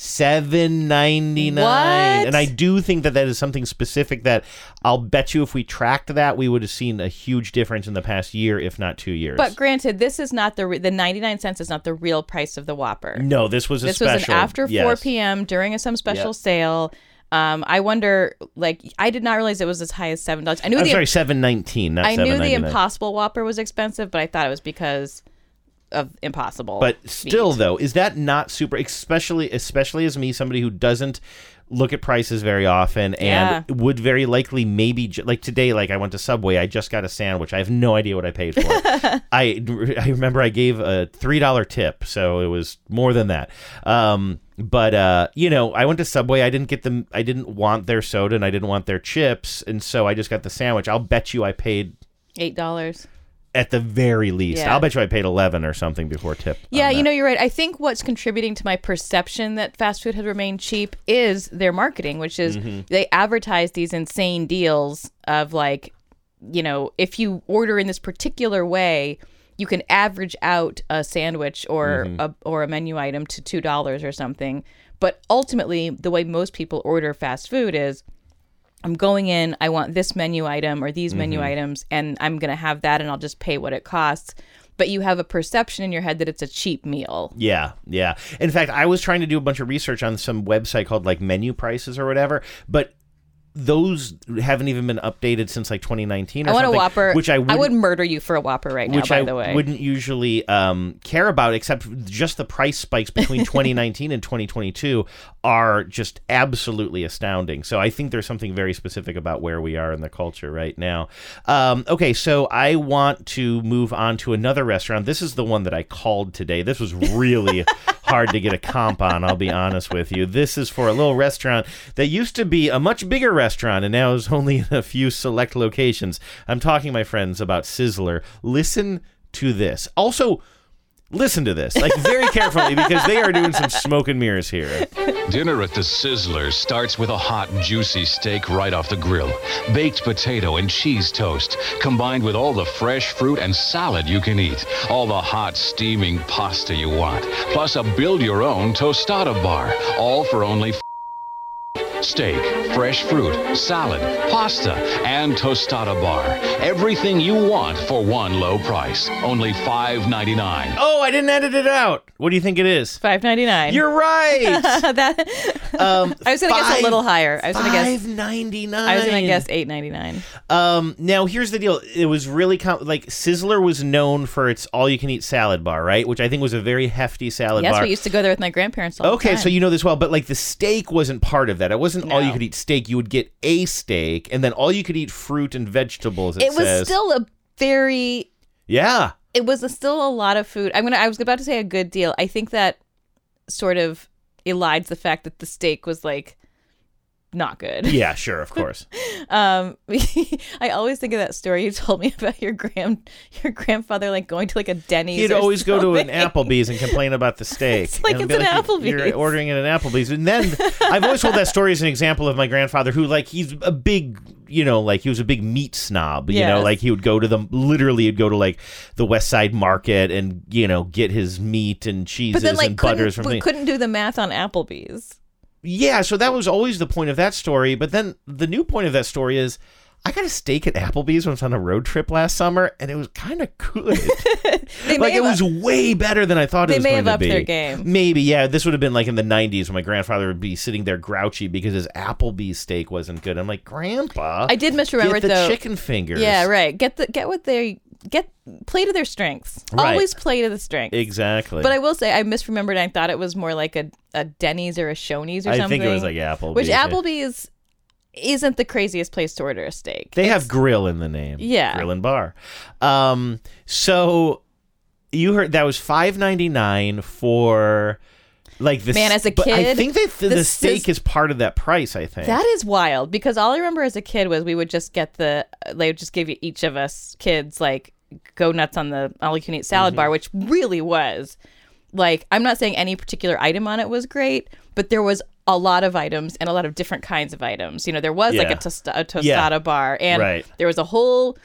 Seven ninety nine, and I do think that that is something specific that I'll bet you if we tracked that, we would have seen a huge difference in the past year, if not two years. But granted, this is not the re- the 99 cents is not the real price of the Whopper. no, this was a this special. was an after 4 p.m. during a some special Yep. sale. Um, I wonder, like, I did not realize it was as high as seven dollars. I knew I'm the sorry, seven nineteen, I knew the Impossible Whopper was expensive, but I thought it was because of Impossible. But still, though, is that not super? Especially, especially as me, somebody who doesn't look at prices very often, and Yeah. would very likely maybe like today. Like I went to Subway, I just got a sandwich. I have no idea what I paid for. I I remember I gave a three dollar tip, so it was more than that. Um, but uh, you know, I went to Subway. I didn't get them. I didn't want their soda, and I didn't want their chips, and so I just got the sandwich. I'll bet you I paid eight dollars. At the very least. Yeah. I'll bet you I paid eleven or something before tip. Yeah, you know, you're right. I think what's contributing to my perception that fast food has remained cheap is their marketing, which is Mm-hmm. they advertise these insane deals of like, you know, if you order in this particular way, you can average out a sandwich or Mm-hmm. a or a menu item to two dollars or something. But ultimately, the way most people order fast food is I'm going in, I want this menu item or these menu Mm-hmm. items, and I'm going to have that and I'll just pay what it costs. But you have a perception in your head that it's a cheap meal. Yeah, yeah. In fact, I was trying to do a bunch of research on some website called like menu prices or whatever, but those haven't even been updated since like 2019 or I want a Whopper. which I I wouldn't, would murder you for a Whopper right now, which by I the way. wouldn't usually um, care about, except just the price spikes between 2019 and 2022 are just absolutely astounding. So I think there's something very specific about where we are in the culture right now. Um, okay, so I want to move on to another restaurant. This is the one that I called today. This was really hard to get a comp on, I'll be honest with you. This is for a little restaurant that used to be a much bigger restaurant and now is only in a few select locations. I'm talking, my friends, about Sizzler. Listen to this. Also, listen to this, like very carefully, because they are doing some smoke and mirrors here. Dinner at the Sizzler starts with a hot, juicy steak right off the grill, baked potato and cheese toast, combined with all the fresh fruit and salad you can eat, all the hot, steaming pasta you want, plus a build your own tostada bar, all for only f- steak, fresh fruit, salad, pasta, and tostada bar. Everything you want for one low price, only $5.99. Oh, I didn't edit it out. What do you think it is? Five ninety nine. You're right. that. Um, I was gonna guess a little higher. I was gonna guess. Five ninety nine. I was gonna guess eight ninety nine. Um, now here's the deal. It was really com- like Sizzler was known for its all-you-can-eat salad bar, right? Which I think was a very hefty salad bar. Yes, bar. we used to go there with my grandparents. All the Okay, time. so you know this well, but like the steak wasn't part of that. It wasn't all you could eat steak. You would get a steak, and then all you could eat fruit and vegetables. It, it was says. still a very yeah. it was a, still a lot of food. I'm gonna. I was about to say a good deal. I think that sort of elides the fact that the steak was like not good. Yeah, sure, of course. Um, I always think of that story you told me about your grand your grandfather like going to like a Denny's. He'd always go to an. Applebee's and complain about the steak. It's like And it's an "You- Applebee's." You're ordering at an Applebee's, and then I've always told that story as an example of my grandfather, who like he's a big, you know, like he was a big meat snob. You know, like he would go to the literally, he'd go to like the West Side Market and you know get his meat and cheeses then like and butters from. but couldn't do the math on Applebee's. Yeah, so that was always the point of that story. But then the new point of that story is I got a steak at Applebee's when I was on a road trip last summer, and it was kind of good. Like it have was way better than I thought it was may going have upped to be. their game. Maybe, yeah. This would have been like in the '90s when my grandfather would be sitting there grouchy because his Applebee's steak wasn't good. I'm like, Grandpa, I did misremember get the though. chicken fingers. Yeah, right. Get the get what they get. Play to their strengths. Right. Always play to the strengths. exactly. But I will say I misremembered. And I thought it was more like a, a Denny's or a Shoney's or I something. think it was like Applebee's. Which. Applebee's isn't the craziest place to order a steak. They have grill in the name. Yeah. Grill and bar. Um, so you heard that was five ninety nine for like this. Man, as a but I kid, think they, the, this steak is- is part of that price. I think That is wild because all I remember as a kid was we would just get the they would just give you each of us kids like go nuts on the all you can eat salad Mm-hmm. bar, which really was like I'm not saying any particular item on it was great, but there was a lot of items and a lot of different kinds of items. You know, there was like a, tosta- a tostada Yeah. bar and Right. there was a whole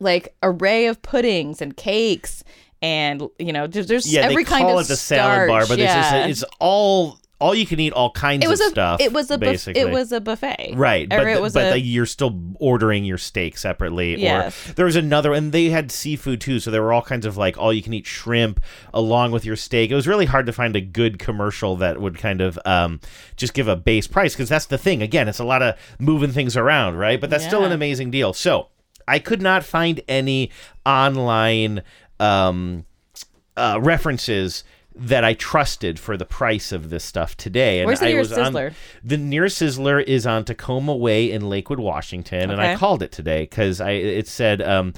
like array of puddings and cakes and you know there's, there's yeah, every they kind call of it the salad bar, but yeah. it's just it's all all you can eat all kinds it was of a stuff. it was a basically. it was a buffet Right, or but, it was but a like, you're still ordering your steak separately. Yes. Or there was another, and they had seafood too, so there were all kinds of like all you can eat shrimp along with your steak. It was really hard to find a good commercial that would kind of um, just give a base price because that's the thing. Again, it's a lot of moving things around, right? But that's still an amazing deal. So I could not find any online um, uh, references that I trusted for the price of this stuff today. And Where's the I nearest was on- Sizzler? the nearest Sizzler is on Tacoma Way in Lakewood, Washington, and I called it today because I it said. Um,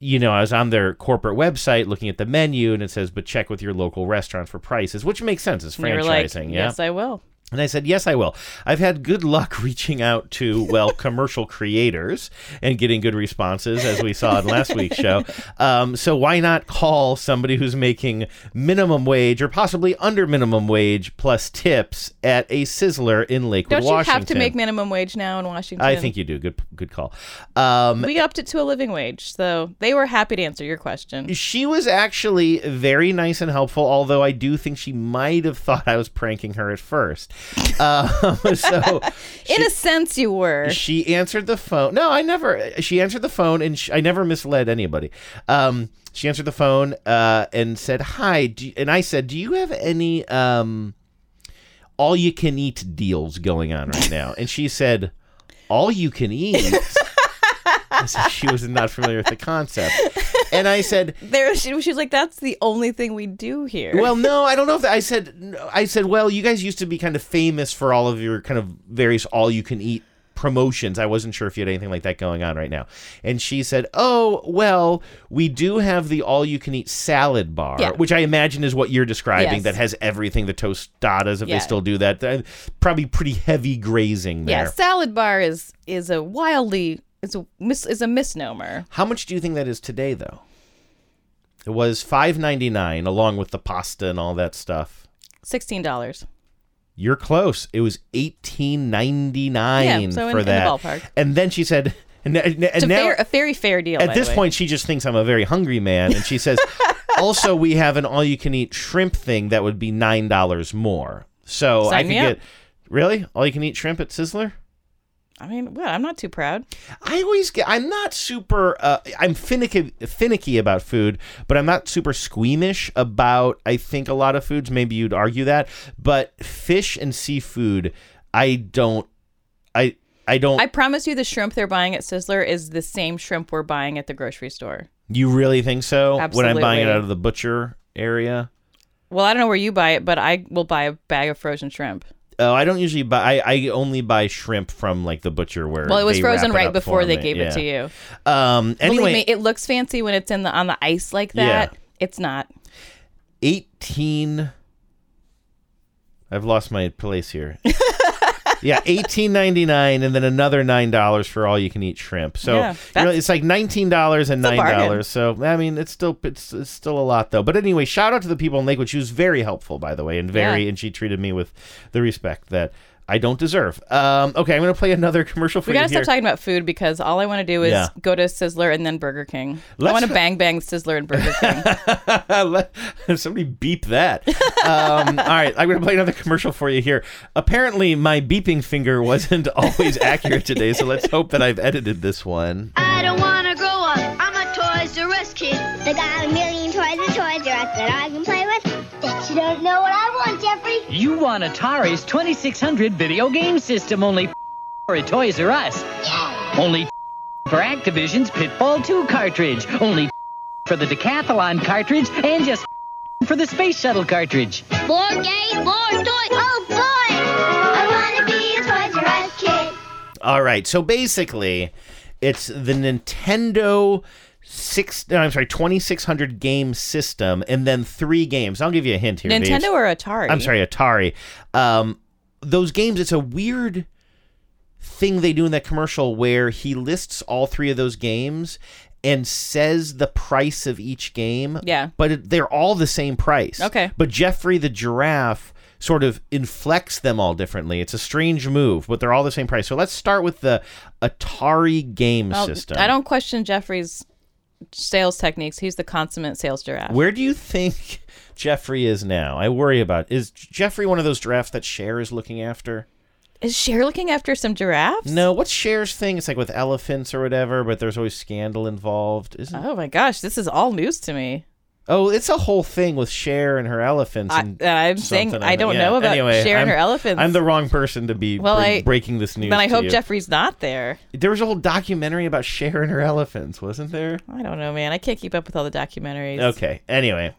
you know, I was on their corporate website looking at the menu, and it says, "But check with your local restaurants for prices," which makes sense. It's were like, franchising, yeah. yes, I will. And I said, yes, I will. I've had good luck reaching out to, well, commercial creators and getting good responses, as we saw in last week's show. Um, so why not call somebody who's making minimum wage or possibly under minimum wage plus tips at a Sizzler in Lakewood, Don't you Washington? have to make minimum wage now in Washington? I think you do. Good, good call. Um, we upped it to a living wage, so they were happy to answer your question. she was actually very nice and helpful, although I do think she might have thought I was pranking her at first. Um, so in a sense, you were. she answered the phone. No, I never. She answered the phone, and sh I never misled anybody. Um, she answered the phone uh, and said, "Hi," do, and I said, "Do you have any um, all you can eat deals going on right now?" And she said, "All you can eat." She was not familiar with the concept, and I said, There, she, she was like, "That's the only thing we do here." well, no, I don't know if that, I said. I said, well, you guys used to be kind of famous for all of your kind of various all-you-can-eat promotions. I wasn't sure if you had anything like that going on right now. And she said, "Oh, well, we do have the all-you-can-eat salad bar, Yeah. which I imagine is what you're describing. Yes. That has everything. The tostadas, if Yeah. they still do that, Uh, probably pretty heavy grazing there. yeah, salad bar is is a wildly is a mis, is a misnomer. How much do you think that is today, though? It was five ninety nine, along with the pasta and all that stuff. Sixteen dollars. You're close. It was eighteen ninety nine Yeah, so in- for in the ballpark. And then she said, and, and It's a, now fair, a very fair deal. at this point, she just thinks I'm a very hungry man, and she says, also we have an all you can eat shrimp thing that would be nine dollars more. So I Sign could get really all you can eat shrimp at Sizzler. I mean, what? I'm not too proud. I always get. I'm not super. Uh, I'm finicky, finicky about food, but I'm not super squeamish about. I think a lot of foods. Maybe you'd argue that, but fish and seafood, I don't. I I don't. I promise you, the shrimp they're buying at Sizzler is the same shrimp we're buying at the grocery store. you really think so? When I'm buying it out of the butcher area. Well, I don't know where you buy it, but I will buy a bag of frozen shrimp. Oh, I don't usually buy. I, I only buy shrimp from like the butcher where. Well, it was frozen it right before they me. gave it to you. Um. Anyway, me, it looks fancy when it's in the on the ice like that. Yeah. It's not. 18 I've lost my place here. yeah, eighteen ninety nine, and then another nine dollars for all you can eat shrimp. So Yeah, you know, it's like nineteen dollars and nine dollars. So I mean, it's still it's, it's still a lot though. But anyway, shout out to the people in Lakewood. She was very helpful, by the way, and very Yeah. and she treated me with the respect that I don't deserve. Um, okay, I'm going to play another commercial for you. We you gotta here. stop talking about food because all I want to do is Yeah. go to Sizzler and then Burger King. Let's- I want to bang bang Sizzler and Burger King. Let- Somebody beep that. Um, all right, I'm going to play another commercial for you here. Apparently, my beeping finger wasn't always accurate today, so let's hope that I've edited this one. I don't want to grow up. I'm a Toys R Us kid. They got a million toys at Toys R Us that I can play with. Bet you don't know what I want, Jeffrey. You want Atari's 2600 video game system only for a Toys R Us. Only for Activision's Pitfall 2 cartridge. Only for the Decathlon cartridge and just for the Space Shuttle cartridge. More games, more toys. Oh boy! I want to be a Toys R Us kid. All right, so basically, it's the Nintendo six. No, I'm sorry, 2600 game system, and then three games. I'll give you a hint here. Dave. Nintendo or Atari? I'm sorry, Atari. Um, those games. It's a weird thing they do in that commercial where he lists all three of those games and says the price of each game. Yeah. But it, they're all the same price. Okay. But Jeffrey the giraffe sort of inflects them all differently. It's a strange move, but they're all the same price. So let's start with the Atari game Well, system. I don't question Jeffrey's sales techniques. He's the consummate sales giraffe. Where do you think Jeffrey is now? I worry about. Is Jeffrey one of those giraffes that Cher is looking after? Is Cher looking after some giraffes? No, what's Cher's thing? It's like with elephants or whatever, but there's always scandal involved, isn't? Oh my gosh, this is all news to me. Oh, it's a whole thing with Cher and her elephants. I- And I'm saying something. I don't Yeah, know about anyway, Cher and I'm- her elephants. I'm the wrong person to be Well, bre- I- breaking this news. Then I hope you. Jeffrey's not there. There was a whole documentary about Cher and her elephants, wasn't there? I don't know, man. I can't keep up with all the documentaries. Okay. Anyway.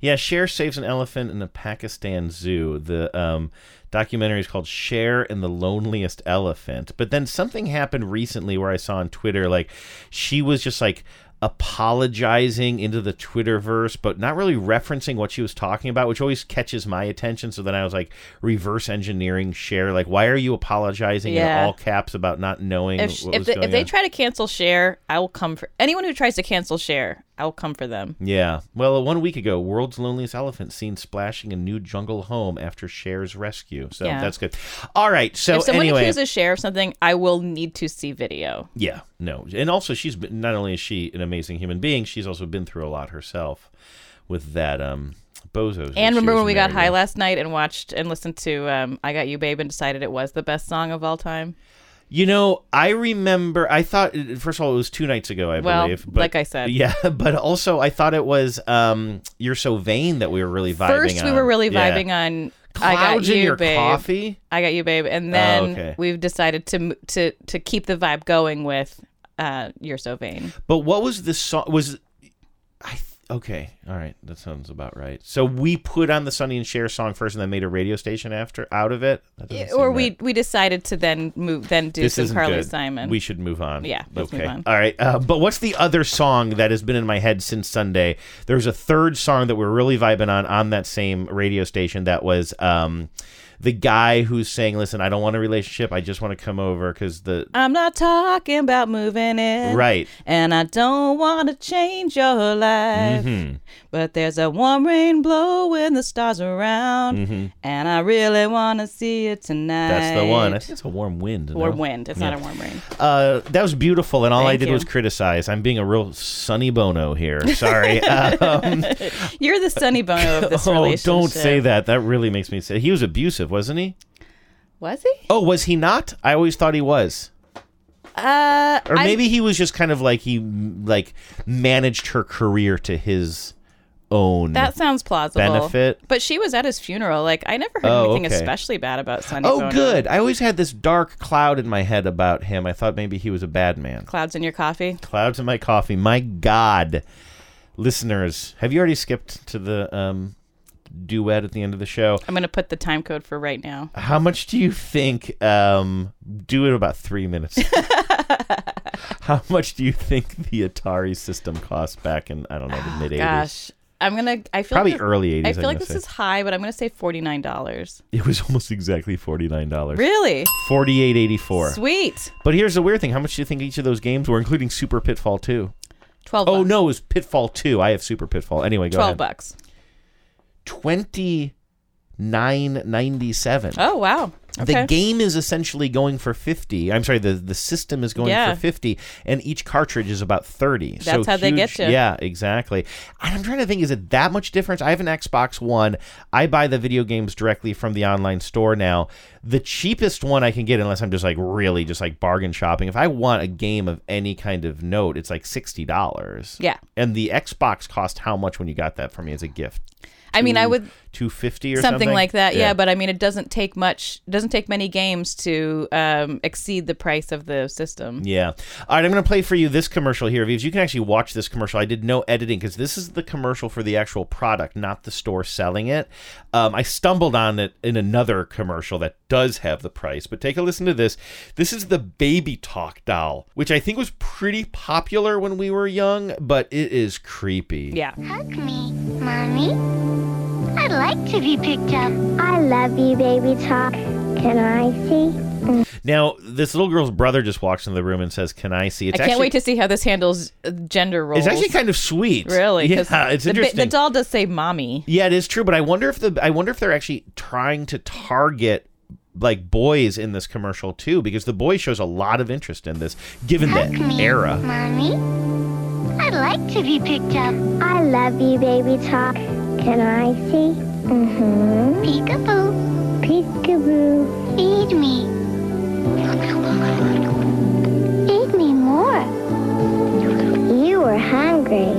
Yeah, Cher saves an elephant in a Pakistan zoo. The um, documentary is called Cher and the Loneliest Elephant. But then something happened recently where I saw on Twitter, like, she was just like apologizing into the Twitterverse, but not really referencing what she was talking about, which always catches my attention. So then I was like reverse engineering Cher, like, why are you apologizing Yeah. in all caps about not knowing If, what if, going if they try to cancel Cher, I will come for anyone who tries to cancel Cher. I will come for them. Yeah. Well, one week ago, world's loneliest elephant seen splashing a new jungle home after Cher's rescue. So Yeah. that's good. All right. So if someone anyway, accuses Cher of something, I will need to see video. yeah, no, and also she's been not only is she an amazing human being, she's also been through a lot herself with that um bozos. And remember when we got high with. last night and watched and listened to um, "I Got You, Babe" and decided it was the best song of all time? You know, I remember. I thought first of all it was two nights ago, I Well, believe. But, like I said. yeah. But also, I thought it was um "You're So Vain" that we were really vibing. First, we were really Yeah. vibing on "I Got You, Your Babe." Coffee? I got you, babe, and Oh, then okay. we've decided to to to keep the vibe going with uh, "You're So Vain." But what was the song? Was I th- okay? All right, that sounds about right. So we put on the Sonny and Cher song first, and then made a radio station after out of it. Or we that- we decided to then move then do This some Carly good. Simon. We should move on. Yeah, let's okay. move on. All right. Uh, but what's the other song that has been in my head since Sunday? There's a third song that we're really vibing on on that same radio station. That was um, the guy who's saying, "Listen, I don't want a relationship. I just want to come over because the I'm not talking about moving in. Right. And I don't want to change your life. Mhm. But there's a warm rain blowing the stars around. Mhm. And I really want to see you tonight. that's the one. I think it's a warm wind. Warm no? wind. It's Yeah. not a warm rain. Uh, that was beautiful, and all I did you. was criticize. I'm being a real Sonny Bono here. Sorry. um, You're the Sonny Bono of this oh, relationship. don't say that. That really makes me sad. he was abusive, wasn't he? Was he? Oh, was he not? I always thought he was. Uh, Or I- maybe he was just kind of like he like managed her career to his own. that sounds plausible. benefit. But she was at his funeral. Like I never heard Oh, anything okay. especially bad about Sonny Oh, Bono. good. I always had this dark cloud in my head about him. I thought maybe he was a bad man. Clouds in your coffee. Clouds in my coffee. My God, listeners, have you already skipped to the um, duet at the end of the show? I'm gonna put the time code for right now. How much do you think? Um, do it about three minutes. How much do you think the Atari system cost back in I don't know the mid '80s? Gosh, I'm gonna. I feel Probably like, early 80s, I I'm feel like this say. is high, but I'm gonna say forty nine dollars. It was almost exactly forty nine dollars. Really? Forty eight eighty four. Sweet. But here's the weird thing: how much do you think each of those games were, including Super Pitfall Two? Twelve. Oh bucks. no, it was Pitfall Two. I have Super Pitfall. Anyway, go Twelve ahead. bucks. Twenty nine ninety seven. Oh wow. Okay. The game is essentially going for 50. I'm sorry, the, the system is going Yeah. for 50 and each cartridge is about 30. so That's how they get huge- you. Yeah, exactly. And I'm trying to think is it that much difference? I have an Xbox 1. I buy the video games directly from the online store now. The cheapest one I can get unless I'm just like really just like bargain shopping. If I want a game of any kind of note, it's like $60. Yeah. And the Xbox cost how much when you got that for me as a gift? I mean, I would 250 or something, something like that. Yeah. but I mean, it doesn't take much. Doesn't take many games to um, exceed the price of the system. Yeah. All right, I'm going to play for you this commercial here, Vives. You can actually watch this commercial. I did no editing because this is the commercial for the actual product, not the store selling it. Um, I stumbled on it in another commercial that does have the price, but take a listen to this. This is the Baby Talk doll, which I think was pretty popular when we were young, but it is creepy. Yeah. Hug me, Mommy. I'd like to be picked up. I love you, baby talk. Can I see? Now, this little girl's brother just walks into the room and says, "Can I see?" It's I can't actually, wait to see how this handles uh, gender roles. It's actually kind of sweet. really. Yeah, it's the, interesting. The doll does say "mommy." Yeah, it is true, but I wonder if the I wonder if they're actually trying to target like boys in this commercial too, because the boy shows a lot of interest in this, given Hug the me, era. Mommy. I'd like to be picked up. I love you, baby talk. Can I see? Mm-hmm. Peekaboo. Peekaboo. Feed me. Feed me more. You were hungry.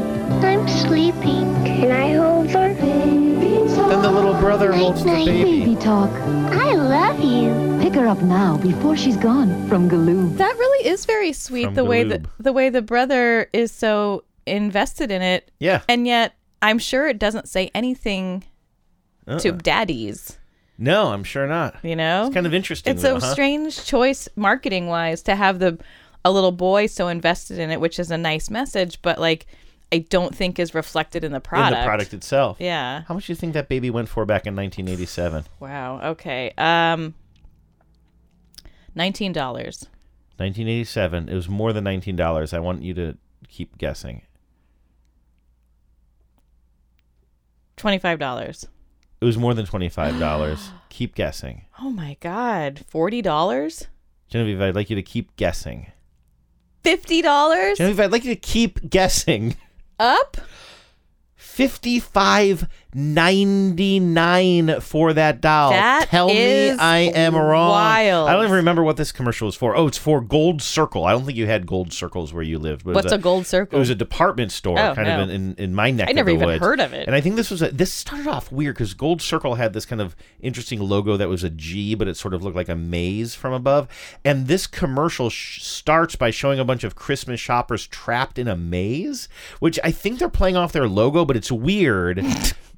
I'm sleepy. Can I hold her? Then the little brother holds the baby. Baby talk. I love you. Pick her up now before she's gone from Galoob. That really is very sweet. From the way that the way the brother is so invested in it. Yeah. And yet, I'm sure it doesn't say anything to Uh-uh. daddies. No, I'm sure not. You know, It's kind of interesting. It's though, a huh? strange choice marketing wise to have the a little boy so invested in it, which is a nice message, but like I don't think is reflected in the product. in the product itself. Yeah. How much do you think that baby went for back in 1987? Wow. Okay. Um. Nineteen dollars. 1987. It was more than $19. I want you to keep guessing. Twenty five dollars. It was more than $25. keep guessing. Oh my god. Forty dollars. Genevieve, I'd like you to keep guessing. Fifty dollars. Genevieve, I'd like you to keep guessing. Up. Fifty-five ninety-nine for that doll. That Tell me I am wrong. wild. I don't even remember what this commercial was for. Oh, it's for Gold Circle. I don't think you had Gold Circles where you lived. But it was What's a Gold Circle? It was a department store, Oh, kind no. of in, in, in my neck. I never of the even woods. heard of it. And I think this was a, this started off weird because Gold Circle had this kind of interesting logo that was a G, but it sort of looked like a maze from above. And this commercial sh- starts by showing a bunch of Christmas shoppers trapped in a maze, which I think they're playing off their logo, but it's weird.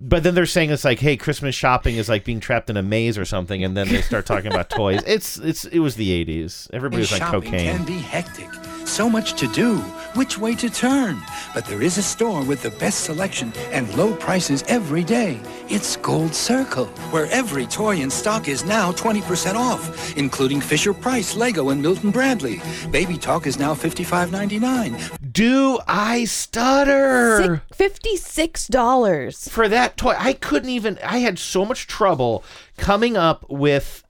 but then they're saying it's like, hey, Christmas shopping is like being trapped in a maze or something, and then they start talking about toys. It's it's it was the '80s. Everybody was on cocaine. can be hectic. So much to do. Which way to turn? But there is a store with the best selection and low prices every day. It's Gold Circle, where every toy in stock is now 20% off, including Fisher Price, Lego, and Milton Bradley. Baby Talk is now $55.99. Do I stutter? Fifty six dollars for that toy. I couldn't even. I had so much trouble coming up with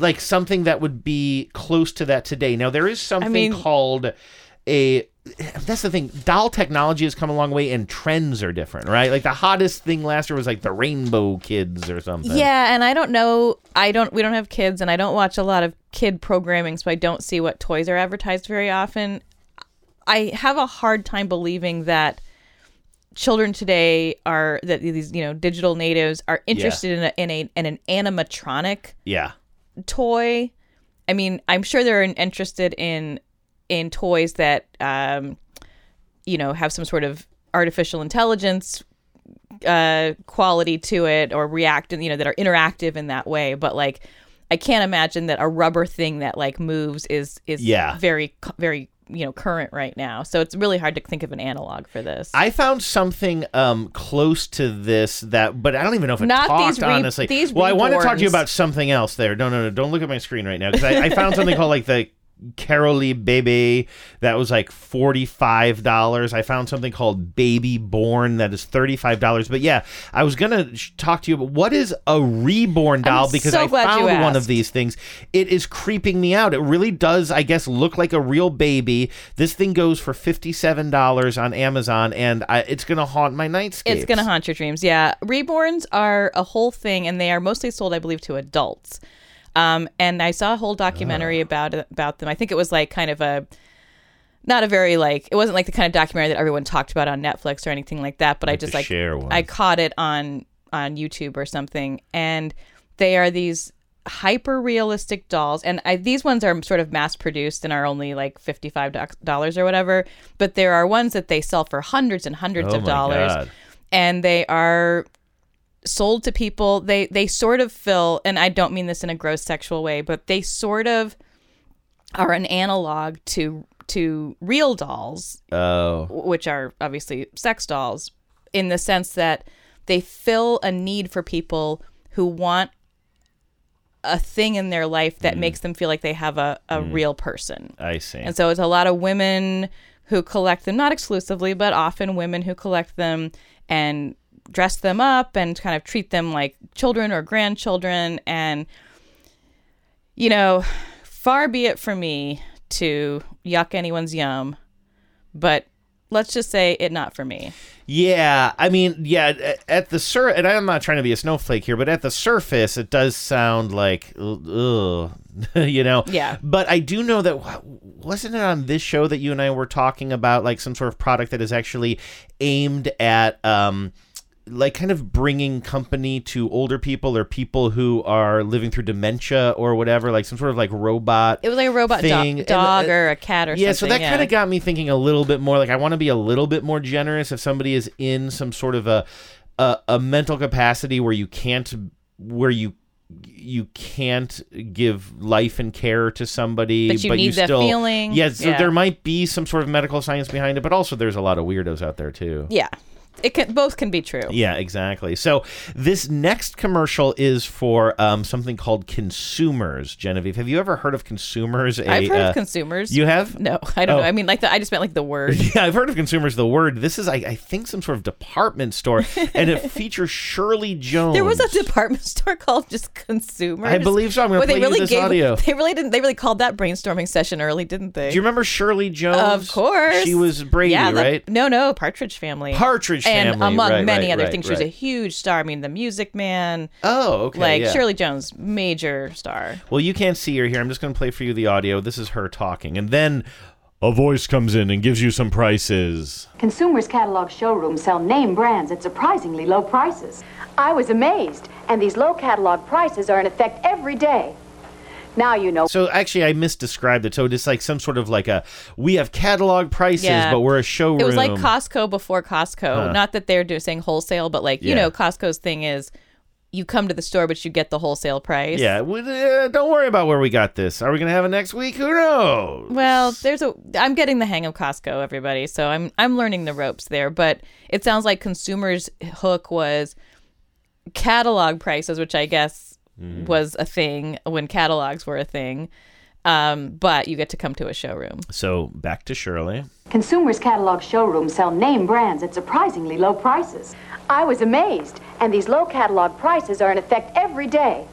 like something that would be close to that today. Now there is something mean- called a. That's the thing. Doll technology has come a long way, and trends are different, right? Like the hottest thing last year was like the Rainbow Kids or something. Yeah, and I don't know. I don't. We don't have kids, and I don't watch a lot of kid programming, so I don't see what toys are advertised very often. I have a hard time believing that children today are that these you know digital natives are interested in a, in a in an animatronic Yeah. Toy. I mean, I'm sure they're interested in in toys that um, you know have some sort of artificial intelligence uh, quality to it or react, and you know, that are interactive in that way. But like, I can't imagine that a rubber thing that like moves is is Yeah. very very you know current right now. So it's really hard to think of an analog for this. I found something um, close to this that, but I don't even know if it Not talked these re- honestly. these well, I want to talk to you about something else there. No, no, no, don't look at my screen right now because I, I found something called like the Carolee Baby that was like $45. I found something called Baby Born that is $35. But yeah, I was going to sh- talk to you about what is a reborn doll I'm because so I found one of these things. It is creeping me out. It really does, I guess, look like a real baby. This thing goes for $57 on Amazon and I, it's going to haunt my nightscape. It's going to haunt your dreams. Yeah. Reborns are a whole thing, and they are mostly sold, I believe, to adults. Um, and I saw a whole documentary about about them. I think it was like kind of a not a very like it wasn't like the kind of documentary that everyone talked about on Netflix or anything like that. But I just like. I caught it on on YouTube or something, and they are these hyper realistic dolls and I, these ones are sort of mass produced and are only like $55 or whatever but there are ones that they sell for hundreds and hundreds Oh of my dollars God. and they are sold to people they they sort of fill and I don't mean this in a gross sexual way but they sort of are an analog to to real dolls Oh. which are obviously sex dolls in the sense that they fill a need for people who want a thing in their life that mm. makes them feel like they have a, a mm. real person I see. and so it's a lot of women who collect them, not exclusively, but often women who collect them and dress them up and kind of treat them like children or grandchildren. And, you know, far be it from me to yuck anyone's yum, but let's just say it not for me. Yeah, I mean, yeah, at- at the sur and I'm not trying to be a snowflake here, but at the surface, it does sound like, ugh, you know. Yeah. But I do know that wasn't it on this show that you and I were talking about like some sort of product that is actually aimed at um like kind of bringing company to older people or people who are living through dementia or whatever, like some sort of like robot. It was like a robot do- thing. And, dog uh, or a cat or something. yeah, something. so that kind of got me thinking a little bit more. Like, I want to be a little bit more generous if somebody is in some sort of a a, a mental capacity where you can't where you you can't give life and care to somebody, But you need that still feeling. Yeah, so Yeah. there might be some sort of medical science behind it, but also there's a lot of weirdos out there too. Yeah. It can both can be true. Yeah, exactly. So this next commercial is for um, something called Consumers. Genevieve, have you ever heard of Consumers? I've heard uh, of consumers. You have? No, I don't Oh. know. I mean, like the, I just meant like the word. Yeah, I've heard of Consumers. The word. This is, I, I think, some sort of department store, and it features Shirley Jones. There was a department store called just Consumers. I believe so. I'm Where they play you really this gave, audio. They really didn't. They really called that brainstorming session early, didn't they? Do you remember Shirley Jones? Of course. She was Brady, yeah, the- right? No, no, Partridge Family. Partridge and Family, among right, many right, other right, things. She was a huge star. I mean, The Music Man. Oh, okay. Like yeah. Shirley Jones, major star. Well, you can't see her here. I'm just going to play for you the audio. This is her talking, and then a voice comes in and gives you some prices. Consumers Catalog showrooms sell name brands at surprisingly low prices. I was amazed, and these low catalog prices are in effect every day. Now you know. So actually, I misdescribed it. So it's like some sort of like a we have catalog prices, Yeah. but we're a showroom. It was like Costco before Costco. Huh. Not that they're doing saying wholesale, but like you Yeah. know, Costco's thing is you come to the store, but you get the wholesale price. Yeah, well, uh, don't worry about where we got this. Are we gonna have it next week? Who knows? Well, there's a I'm getting the hang of Costco, everybody. So I'm I'm learning the ropes there, but it sounds like consumers hook was catalog prices, which I guess Mm. was a thing when catalogs were a thing. Um, but you get to come to a showroom. So back to Shirley. Consumers Catalog showrooms sell name brands at surprisingly low prices. I was amazed, and these low catalog prices are in effect every day.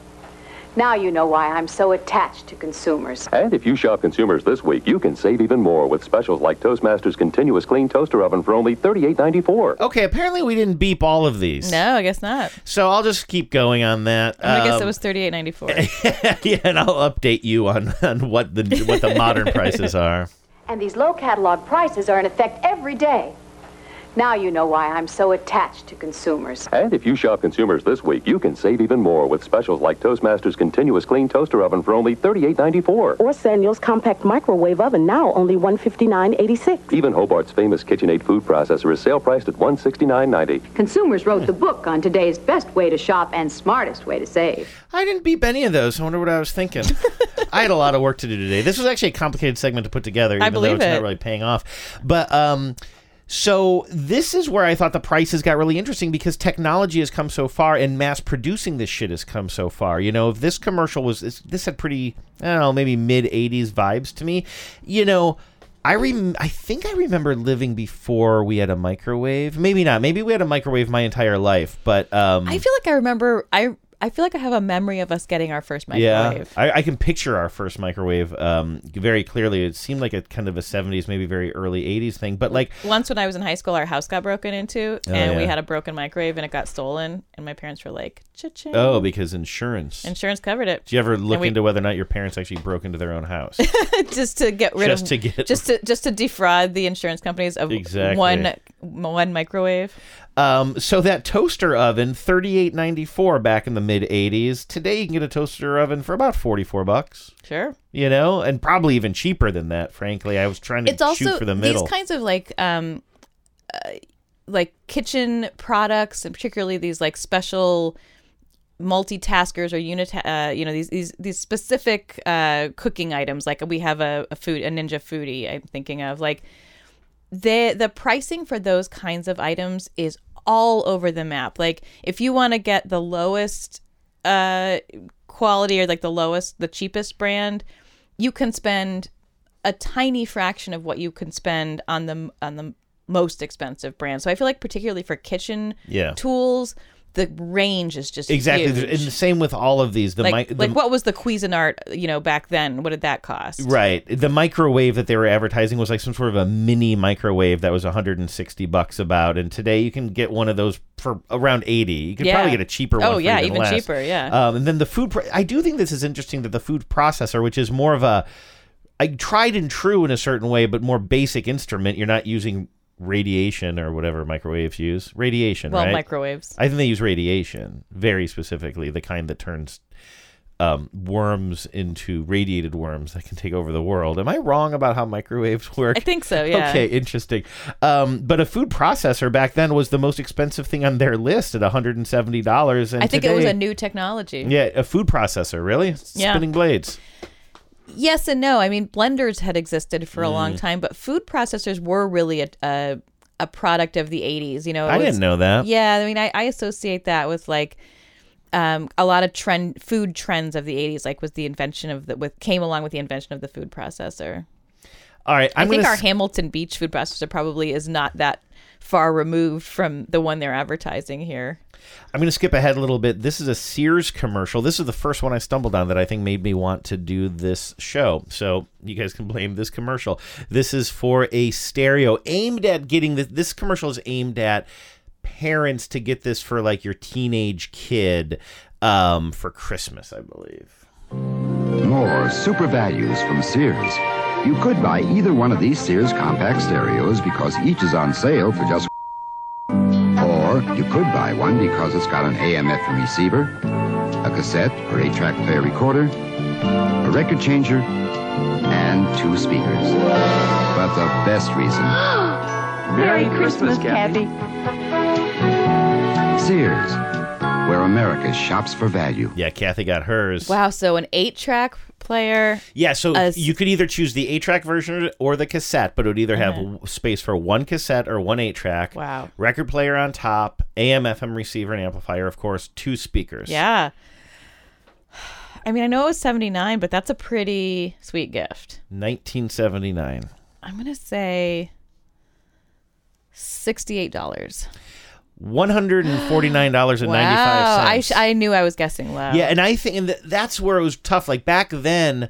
Now you know why I'm so attached to consumers. And if you shop consumers this week, you can save even more with specials like Toastmasters Continuous Clean Toaster Oven for only $38.94. Okay, apparently we didn't beep all of these. No, I guess not. So I'll just keep going on that. I'm gonna guess it Um, was thirty eight ninety four. yeah, and I'll update you on, on what the what the modern prices are. And these low catalog prices are in effect every day. Now you know why I'm so attached to consumers. And if you shop consumers this week, you can save even more with specials like Toastmasters Continuous Clean Toaster Oven for only $38.94. Or Samuel's compact microwave oven now only $159.86. Even Hobart's famous KitchenAid food processor is sale priced at $169.90. Consumers wrote the book on today's best way to shop and smartest way to save. I didn't beep any of those. I wonder what I was thinking. I had a lot of work to do today. This was actually a complicated segment to put together, even I believe though it's it. not really paying off. But um, So this is where I thought the prices got really interesting because technology has come so far and mass producing this shit has come so far. You know, if this commercial was this, this had pretty I don't know maybe mid '80s vibes to me. You know. I rem- I think I remember living before we had a microwave. Maybe not. Maybe we had a microwave my entire life, but um, I feel like I remember. I I feel like I have a memory of us getting our first microwave. yeah, I, I can picture our first microwave um, very clearly. It seemed like a kind of a '70s, maybe very early '80s thing. But like, Once when I was in high school, our house got broken into, Oh, and we had a broken microwave, and it got stolen. And my parents were like, "Cha-ching!" oh, because insurance. insurance covered it. Do you ever look we- into whether or not your parents actually broke into their own house? just to get rid Just of to get- just to just to defraud the insurance companies of Exactly. one one microwave. Um, so that toaster oven, thirty eight ninety four back in the mid eighties. Today you can get a toaster oven for about forty four bucks. Sure. You know, and probably even cheaper than that. Frankly, I was trying to It's also shoot for the middle. these kinds of like um uh, like kitchen products and particularly these like special multitaskers or unit uh, you know these these these specific uh cooking items like we have a, a food a Ninja Foodi i'm thinking of like the the pricing for those kinds of items is all over the map like if you want to get the lowest uh quality or like the lowest the cheapest brand you can spend a tiny fraction of what you can spend on the on the most expensive brand so i feel like particularly for kitchen Yeah. tools the range is just exactly, huge. and the same with all of these. The like, mi- the, like what was the Cuisinart, you know, back then? What did that cost? Right. The microwave that they were advertising was like some sort of a mini microwave that was 160 bucks about and today you can get one of those for around 80. You could Yeah. probably get a cheaper one Oh, yeah, even even less. cheaper, yeah. Um, and then the food pro- I do think this is interesting that the food processor which is more of a I tried and true in a certain way but more basic instrument. You're not using radiation or whatever microwaves use. Radiation, Well, right? microwaves. I think they use radiation very specifically, the kind that turns um, worms into radiated worms that can take over the world. Am I wrong about how microwaves work? I think so, yeah. Okay, interesting. Um, but a food processor back then was the most expensive thing on their list at $170. And I think it was a new technology. Yeah, a food processor, really? Yeah. Spinning blades. Yes and no. I mean, blenders had existed for a long Mm. time, but food processors were really a a, a product of the '80s. You know, I was- didn't know that. Yeah, I mean, I, I associate that with like um, a lot of trend food trends of the '80s, like with the invention of the with came along with the invention of the food processor. All right, i think our s- Hamilton Beach food processor probably is not that far removed from the one they're advertising here. I'm going to skip ahead a little bit. This is a Sears commercial. This is the first one I stumbled on that I think made me want to do this show. So you guys can blame this commercial. This is for a stereo aimed at getting this. This commercial is aimed at parents to get this for like your teenage kid um, for Christmas, I believe. More super values from Sears. You could buy either one of these Sears compact stereos because each is on sale for just or you could buy one because it's got an AM FM receiver, a cassette or 8-track player recorder, a record changer, and two speakers. But the best reason, Merry Christmas, Kathy. Sears, where America shops for value. Yeah, Kathy got hers. Wow, so an eight-track player. Yeah, so s- you could either choose the 8 track version or the cassette, but it would either have Uh-huh. space for one cassette or one 8 track. Wow. Record player on top, AM, FM receiver, and amplifier, of course, two speakers. Yeah. I mean, I know it was 79, but that's a pretty sweet gift. 1979. I'm going to say $68. $149.95. Wow. I, sh- I knew I was guessing low. Yeah, and I think and th- that's where it was tough. Like back then,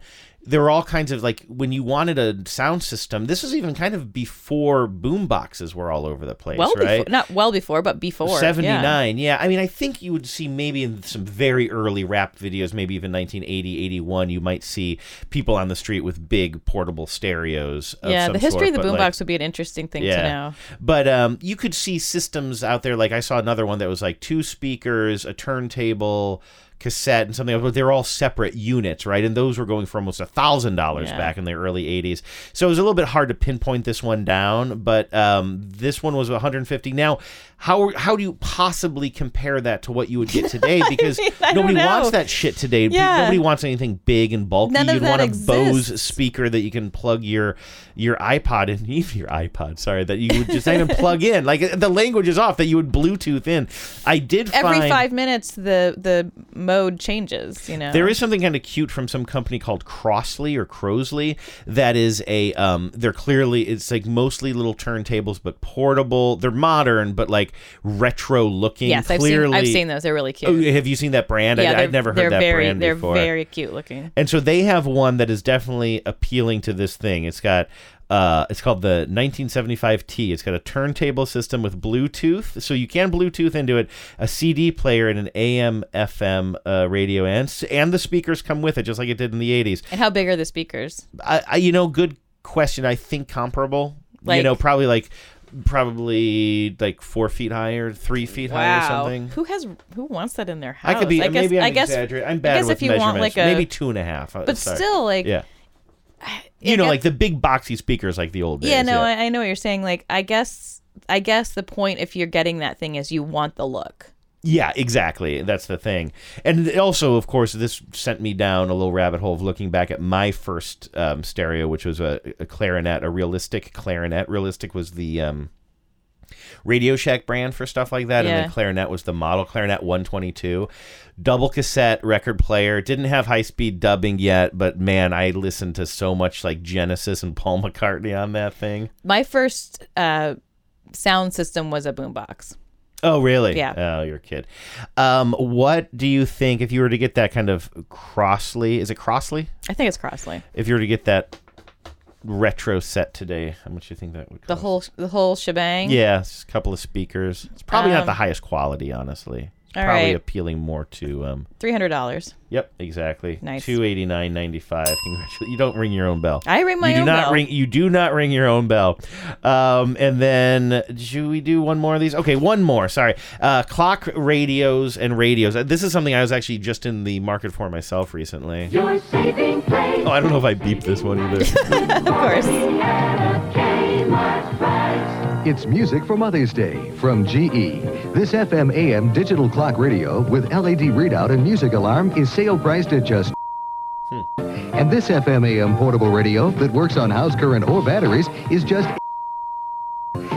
there were all kinds of like when you wanted a sound system. This was even kind of before boom boxes were all over the place, well right? before, not well before, but before. 79 yeah. i mean i think you would see maybe in some very early rap videos maybe even 1980 81 you might see people on the street with big portable stereos of Yeah, the history sort, of the boombox like- would be an interesting thing to know. But um, you could see systems out there. Like I saw another one that was like two speakers, a turntable, cassette and something else, but they're all separate units, right? And those were going for almost a thousand dollars back in the early '80s. So it was a little bit hard to pinpoint this one down, but um, this one was 150. Now, how how do you possibly compare that to what you would get today? Because I don't nobody wants that shit today. Yeah. Nobody wants anything big and bulky. None You'd want a Bose speaker that you can plug your your iPod in, even your iPod. Sorry, that you would just not even plug in. Like the language is off. That you would Bluetooth in. I did Every find five minutes, the the mode changes. You know, there is something kind of cute from some company called Crossley or Crosley that is a um they're clearly it's like mostly little turntables but portable. They're modern but like retro looking. Yes, I've seen I've seen those. They're really cute. Oh, have you seen that brand? yeah, I, they're- I'd never heard that very, brand They're before. very cute looking. And so they have one that is definitely appealing to this thing. It's got uh, it's called the 1975T. It's got a turntable system with Bluetooth, so you can Bluetooth into it, a CD player, and an AM FM uh, radio, and and the speakers come with it, just like it did in the 80s. And how big are the speakers? I, I you know, good question. I think comparable. Like, you know, probably like probably like four feet high or three feet high or something. Who has who wants that in their house? I could be I guess, maybe I'm I guess, exaggerating. I'm I bad guess with if you want like a maybe two and a half. Uh, But sorry. still, like, yeah. You know, guess- like the big boxy speakers, like the old days. yeah, no, I, I know what you're saying. Like, I guess, I guess the point if you're getting that thing is you want the look. Yeah, exactly. That's the thing. And also, of course, this sent me down a little rabbit hole of looking back at my first um, stereo, which was a, a clarinet, a realistic clarinet. Realistic was the um, Radio Shack brand for stuff like that, and then clarinet was the model clarinet 122. Double cassette record player. Didn't have high speed dubbing yet, but man, I listened to so much like Genesis and Paul McCartney on that thing. My first uh, sound system was a boombox. Oh, really? Yeah. Oh, you're a kid. Um, what do you think if you were to get that kind of Crossley? Is it Crossley? I think it's Crossley. If you were to get that retro set today, how much do you think that would cost? The whole the whole shebang. Yeah, it's a couple of speakers. It's probably not Um, the highest quality, honestly. It's all probably right. appealing more to. Um, Three hundred dollars. yep, exactly. Nice. Two eighty nine ninety five. Congratulations. You don't ring your own bell. I ring my you do own not bell. ring. You do not ring your own bell. Um, and then should we do one more of these? Okay, one more. Sorry. Uh, clock radios and radios. Uh, This is something I was actually just in the market for myself recently. You're saving place. Oh, I don't know if I beeped this one either. of course. It's music for Mother's Day from GE. This FM AM digital clock radio with LED readout and music alarm is sale priced at just. Hmm. And this FM AM portable radio that works on house current or batteries is just.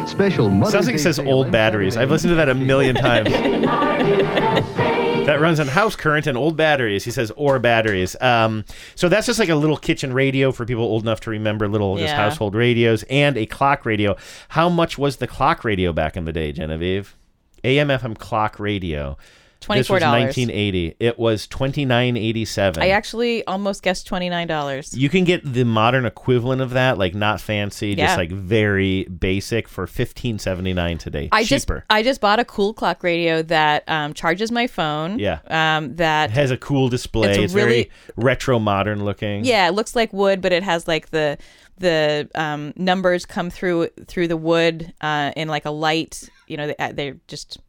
Special Mother's Sounds like it Day says old batteries. I've listened to that a million times. that runs on house current and old batteries. He says or batteries. Um, so that's just like a little kitchen radio for people old enough to remember little just Yeah. household radios and a clock radio. How much was the clock radio back in the day, Genevieve? AM FM clock radio. This was $24. 1980. It was 29.87. I actually almost guessed twenty nine dollars. You can get the modern equivalent of that, like not fancy, Yeah. just like very basic for fifteen seventy nine today. I just I just bought a cool clock radio that um, charges my phone. Yeah. Um, that It has a cool display. It's It's, really- very retro modern looking. Yeah, it looks like wood, but it has like the the um, numbers come through through the wood uh, in like a light. You know, they, uh, they're just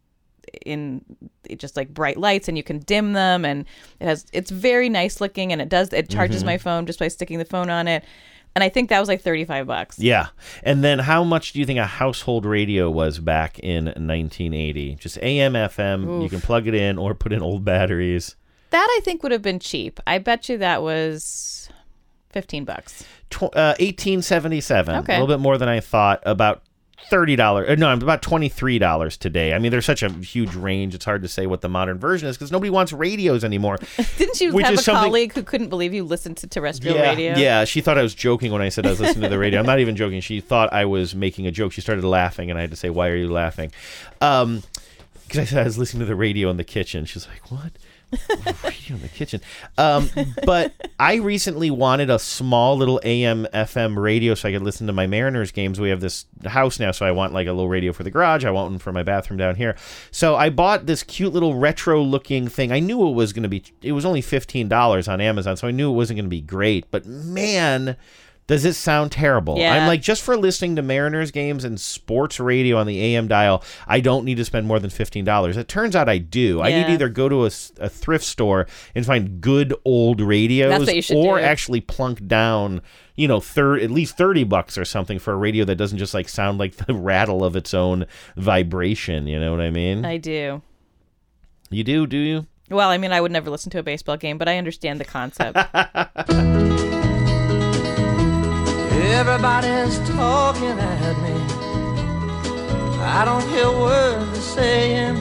in just like bright lights, and you can dim them, and it has it's very nice looking, and it does it charges Mhm. my phone just by sticking the phone on it, and I think that was like thirty five bucks. Yeah. And then how much do you think a household radio was back in 1980? Just AM, FM. You can plug it in or put in old batteries. That I think would have been cheap. I bet you that was fifteen bucks. Tw- uh, 1877. Okay. A little bit more than I thought. About thirty dollars. No, I'm about twenty three dollars today. I mean, there's such a huge range. It's hard to say what the modern version is because nobody wants radios anymore. Didn't you Which have is a something- colleague who couldn't believe you listened to terrestrial yeah, radio? Yeah, she thought I was joking when I said I was listening to the radio. I'm not even joking. She thought I was making a joke. She started laughing, and I had to say, "Why are you laughing?" Um, because I said I was listening to the radio in the kitchen. She's like, "What?" radio in the kitchen. Um, but I recently wanted a small little AM FM radio so I could listen to my Mariners games. We have this house now, so I want like a little radio for the garage. I want one for my bathroom down here. So I bought this cute little retro looking thing. I knew it was going to be, it was only $15 on Amazon, so I knew it wasn't going to be great. But man, Does it sound terrible? Yeah. I'm like, just for listening to Mariners games and sports radio on the AM dial, I don't need to spend more than $15. It turns out I do. Yeah. I need to either go to a thrift store and find good old radios what you should or do. actually plunk down, you know, thir- at least 30 bucks or something for a radio that doesn't just like sound like the rattle of its own vibration. You know what I mean? I do. you do, do you? Well, I mean, I would never listen to a baseball game, but I understand the concept. Everybody's talking at me. I don't hear words they're saying,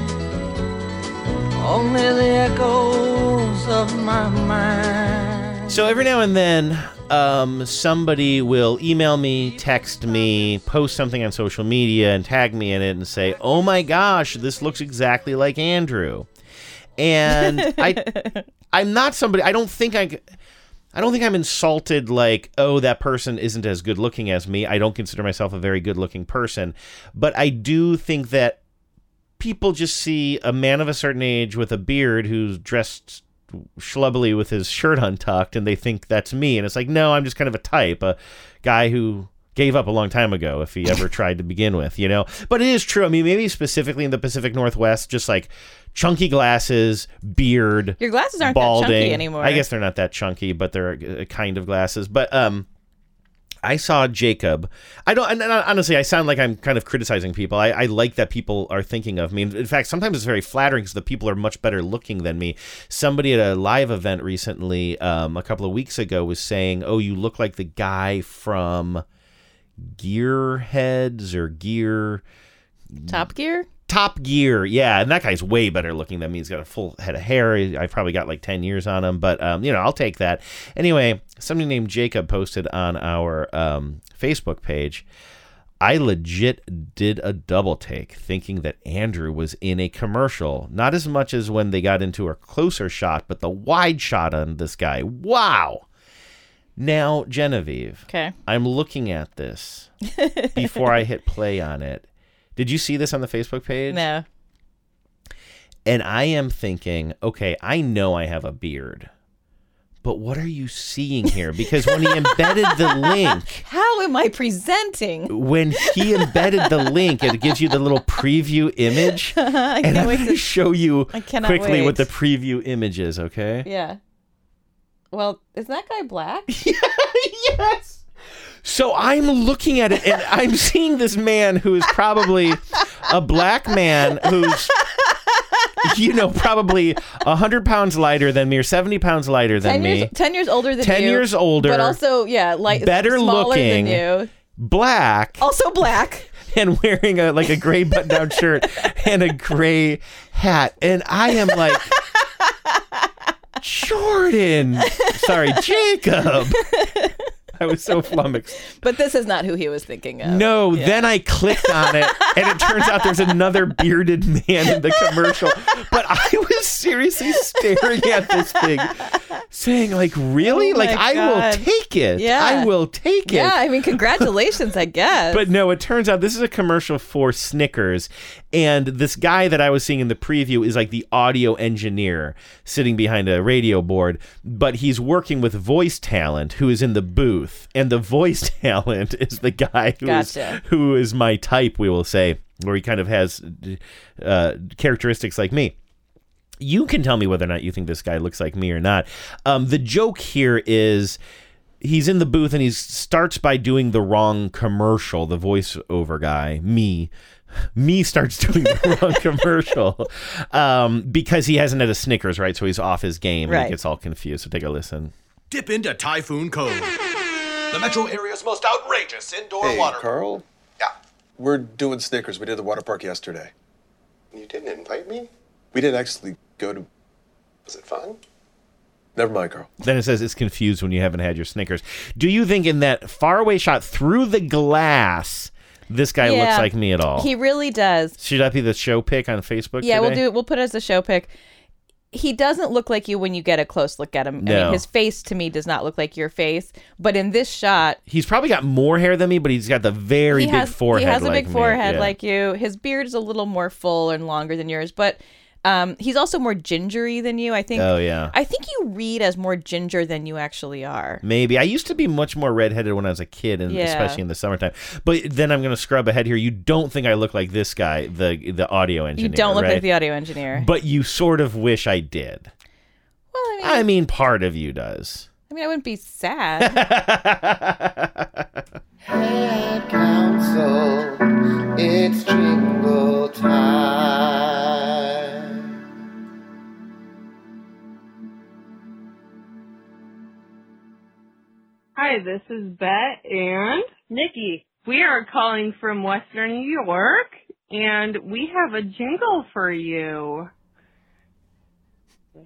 only the echoes of my mind. So every now and then, um, somebody will email me, text me, post something on social media, and tag me in it and say, "Oh my gosh, this looks exactly like Andrew." And I, I'm not somebody. I don't think I. I don't think I'm insulted like, oh, that person isn't as good looking as me. I don't consider myself a very good looking person. But I do think that people just see a man of a certain age with a beard who's dressed schlubbily with his shirt untucked and they think that's me. And it's like, no, I'm just kind of a type, a guy who gave up a long time ago if he ever tried to begin with, you know? But it is true. I mean, maybe specifically in the Pacific Northwest, just like chunky glasses, beard. Your glasses aren't that chunky anymore. I guess they're not that chunky, but they're a, a kind of glasses. But um I saw Jacob. I don't. And and honestly, I sound like I'm kind of criticizing people. I, I like that people are thinking of me. In fact, sometimes it's very flattering because the people are much better looking than me. Somebody at a live event recently, um, a couple of weeks ago, was saying, "Oh, you look like the guy from Gearheads or Gear." Top Gear? Top Gear, yeah, and that guy's way better looking than me. He's got a full head of hair. I've probably got like ten years on him, but um, you know, I'll take that. Anyway, somebody named Jacob posted on our um, Facebook page. I legit did a double take, thinking that Andrew was in a commercial. Not as much as when they got into a closer shot, but the wide shot on this guy. Wow. Now, Genevieve. Okay. I'm looking at this before I hit play on it. Did you see this on the Facebook page? No. And I am thinking, okay, I know I have a beard, but what are you seeing here? Because when he embedded the link, How am I presenting? when he embedded the link, it gives you the little preview image. I and can't I'm going to show you quickly wait. what the preview image is, okay? Yeah. Well, is that guy black? yes. So I'm looking at it and I'm seeing this man who is probably a black man who's, you know, probably 100 pounds lighter than me or 70 pounds lighter than ten me. years, ten years older than 10 you. years older, but also yeah, like better smaller looking, than you. black, Also black. and wearing a like a gray button down shirt and a gray hat. And I am like, Jordan. Sorry, Jacob. I was so flummoxed. But this is not who he was thinking of. No, Yeah. then I clicked on it, and it turns out there's another bearded man in the commercial. But I was seriously staring at this thing, saying, like, really? Oh like, my I will take it. Yeah. I will take it. Yeah, I mean, congratulations, I guess. But no, it turns out this is a commercial for Snickers. And this guy that I was seeing in the preview is like the audio engineer sitting behind a radio board, but he's working with voice talent who is in the booth. And the voice talent is the guy who is Gotcha. who is my type, we will say, where he kind of has uh, characteristics like me you can tell me whether or not you think this guy looks like me or not. Um, the joke here is he's in the booth and he starts by doing the wrong commercial. The voiceover guy, me, me starts doing the wrong commercial um, because he hasn't had a Snickers, right? So he's off his game and Right. he gets all confused. So take a listen. Dip into Typhoon Cove, the metro area's most outrageous indoor Hey, water. Carl? Yeah. We're doing Snickers. We did the water park yesterday. You didn't invite me? We didn't actually go to. Was it fun? Never mind, Carl. Then it says it's confused when you haven't had your Snickers. Do you think in that faraway shot through the glass, this guy looks like me at all? He really does. Should that be the show pick on Facebook? Yeah, we'll do it. We'll put it as a show pick. He doesn't look like you when you get a close look at him. I No. mean, his face to me does not look like your face. But in this shot, He's probably got more hair than me, but he's got the very he big has forehead. he has a like big forehead like you. His beard is a little more full and longer than yours, but Um, he's also more gingery than you. I think. Oh, yeah. I think you read as more ginger than you actually are. Maybe I used to be much more redheaded when I was a kid, and Yeah. especially in the summertime. But then I'm going to scrub ahead here. You don't think I look like this guy, the the audio engineer? You don't look right? like the audio engineer. But you sort of wish I did. well, I mean, I mean, part of you does. I mean, I wouldn't be sad. Head council, it's jingle time. Hi, this is Bet and Nikki. We are calling from Western New York, and we have a jingle for you.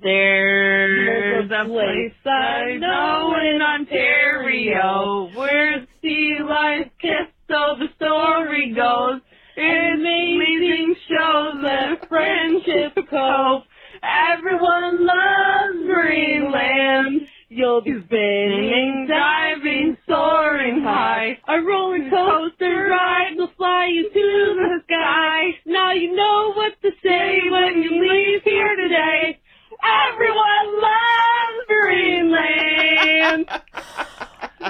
There's a place I know in Ontario where sea lions kiss, so the story goes. Amazing shows at Friendship Cove. Everyone loves Marineland. You'll be spinning, diving, soaring high. A roller coaster ride will fly you to the sky. Now you know what to say when you leave here today. Everyone loves Marineland.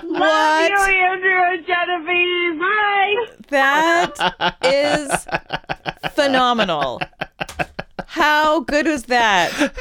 Love you, Andrew and Genevieve. Bye. That is phenomenal. How good was that?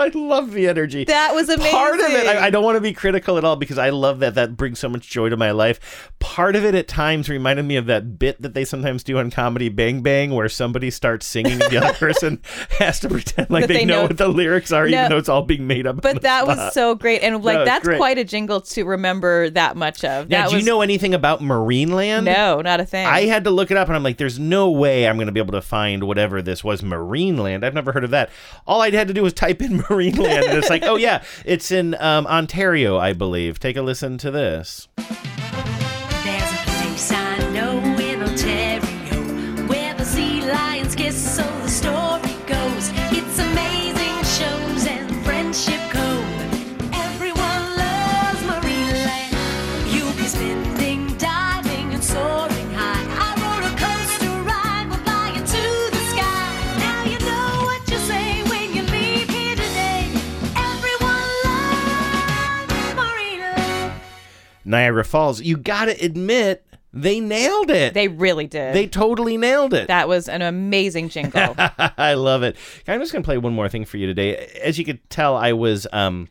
I love the energy. That was amazing. Part of it, I, I don't want to be critical at all because I love that. That brings so much joy to my life. Part of it at times reminded me of that bit that they sometimes do on Comedy Bang Bang where somebody starts singing and the other person has to pretend like they, they know, what the lyrics are, No. even though it's all being made up. But that was so great, and like it's that's great. quite a jingle to remember that much of. Now, that do was you know anything about Marineland? no, not a thing. I had to look it up and I'm like, there's no way I'm going to be able to find whatever this was, Marineland. I've never heard of that. All I had to do was type in Marineland and it's like, oh yeah, it's in um, Ontario, I believe. Take a listen to this. Niagara Falls. You got to admit, they nailed it. They really did. They totally nailed it. That was an amazing jingle. I love it. I'm just going to play one more thing for you today. As you could tell, I was um,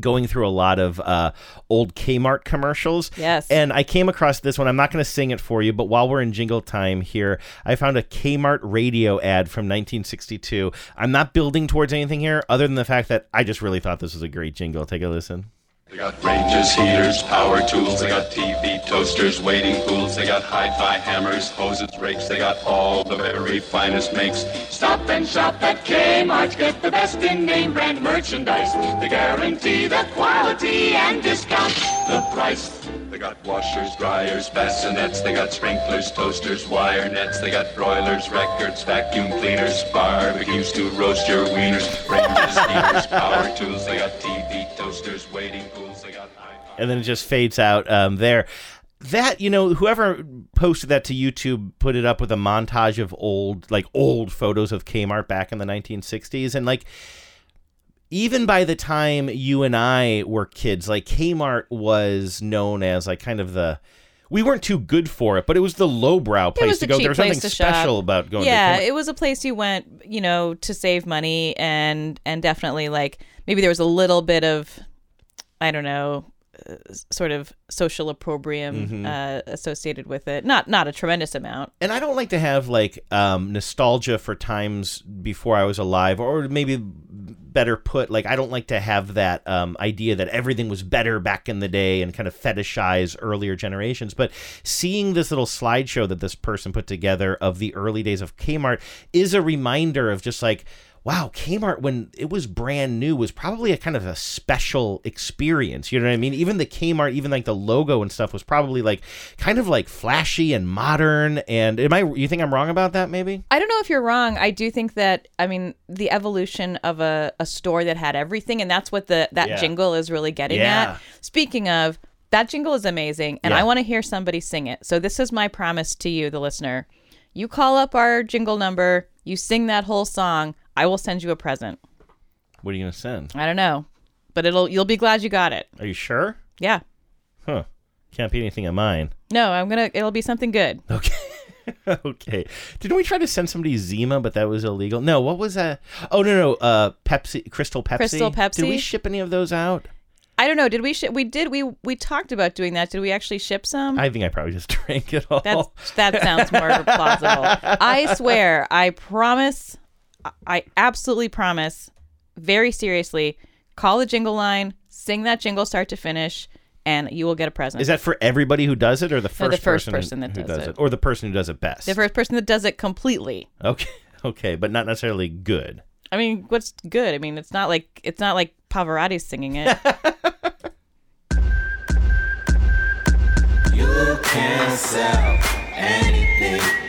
going through a lot of uh, old Kmart commercials. Yes. And I came across this one. I'm not going to sing it for you, but while we're in jingle time here, I found a Kmart radio ad from 1962. I'm not building towards anything here other than the fact that I just really thought this was a great jingle. Take a listen. They got ranges, heaters, power tools, they got TV, toasters, waiting pools, they got hi-fi hammers, hoses, rakes, they got all the very finest makes. Stop and shop at Kmart. Get the best in name brand merchandise. They guarantee the quality and discount. The price. They got washers, dryers, bassinets, they got sprinklers, toasters, wire nets, they got broilers, records, vacuum cleaners, barbecues to roast your wieners, ranges, heaters, power tools, they got TV, toasters, waiting pools, they got and then it just fades out um, there. That you know, whoever posted that to YouTube put it up with a montage of old, like old photos of Kmart back in the 1960s, and like even by the time you and I were kids, like Kmart was known as like kind of the. We weren't too good for it, but it was the lowbrow place to go. There was something shop. special about going. yeah, to Kmart. it was a place you went, you know, to save money and and definitely like maybe there was a little bit of, I don't know, uh, sort of social opprobrium Mhm. uh, associated with it. Not not a tremendous amount. and I don't like to have like um, nostalgia for times before I was alive, or maybe better put, like I don't like to have that um, idea that everything was better back in the day and kind of fetishize earlier generations. But seeing this little slideshow that this person put together of the early days of Kmart is a reminder of just like. Wow, Kmart when it was brand new was probably a kind of a special experience. You know what I mean? Even the Kmart, even like the logo and stuff was probably like kind of like flashy and modern. And am I? You think I'm wrong about that? Maybe. I don't know if you're wrong. I do think that I mean the evolution of a, a store that had everything, and that's what the that Yeah. jingle is really getting Yeah. at. Speaking of, that jingle is amazing, and Yeah. I want to hear somebody sing it. So this is my promise to you, the listener. You call up our jingle number You sing that whole song. I will send you a present. What are you gonna send? I don't know, but it'll you'll be glad you got it. Are you sure? Yeah. Huh. Can't be anything of mine. No, I'm gonna. It'll be something good. okay. Okay. Didn't we try to send somebody Zima, but that was illegal? No. What was that? Oh no no. Uh, Pepsi, Crystal Pepsi. Crystal Pepsi? Did we ship any of those out? I don't know. Did we ship? We did. We we talked about doing that. Did we actually ship some? I think I probably just drank it all. That's that sounds more plausible. I swear, I promise, I absolutely promise, very seriously, call the jingle line, sing that jingle start to finish, and you will get a present. Is that for everybody who does it, or the No, first, the first person, person that who does does it. or the person who does it best? the first person that does it completely? Okay, okay, but not necessarily good. I mean, what's good? I mean, it's not like it's not like Pavarotti's singing it. You can sell anything.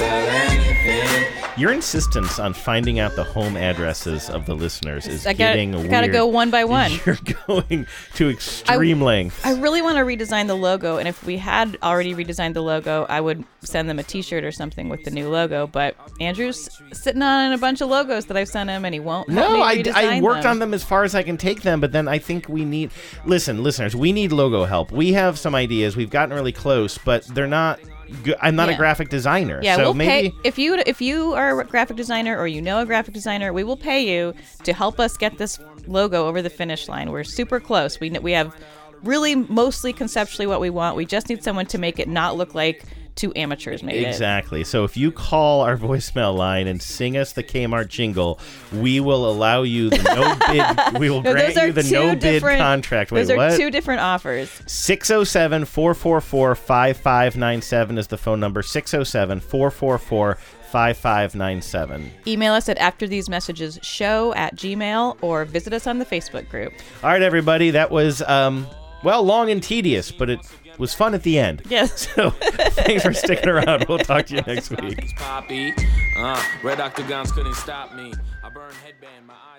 Sell anything. Your insistence on finding out the home addresses of the listeners is I gotta- getting I weird. gotta go one by one. You're going to extreme lengths. I really want to redesign the logo, and if we had already redesigned the logo, I would send them a T-shirt or something with the new logo. But Andrew's sitting on a bunch of logos that I've sent him, and he won't. No, I, I worked them. on them as far as I can take them, but then I think we need. Listen, listeners, we need logo help. We have some ideas. We've gotten really close, but they're not. Good. I'm not a graphic designer, Yeah, so we'll maybe pay if you if you are a graphic designer or you know a graphic designer, we will pay you to help us get this logo over the finish line. We're super close. We we have really mostly conceptually what we want. We just need someone to make it not look like two amateurs made it. Exactly. So if you call our voicemail line and sing us the Kmart jingle, we will allow you the no bid. We will No, grant you the no bid contract. Wait, Those are what? two different offers. 607 444 5597 is the phone number. 607 444 5597. Email us at after these messages show at gmail or visit us on the Facebook group. All right, everybody. That was, um, well, long and tedious, but it was fun at the end. Yes. So thanks for sticking around. We'll talk to you next week. Poppy. Uh, red octagons couldn't stop me. I burn headband, my eyes all droopy.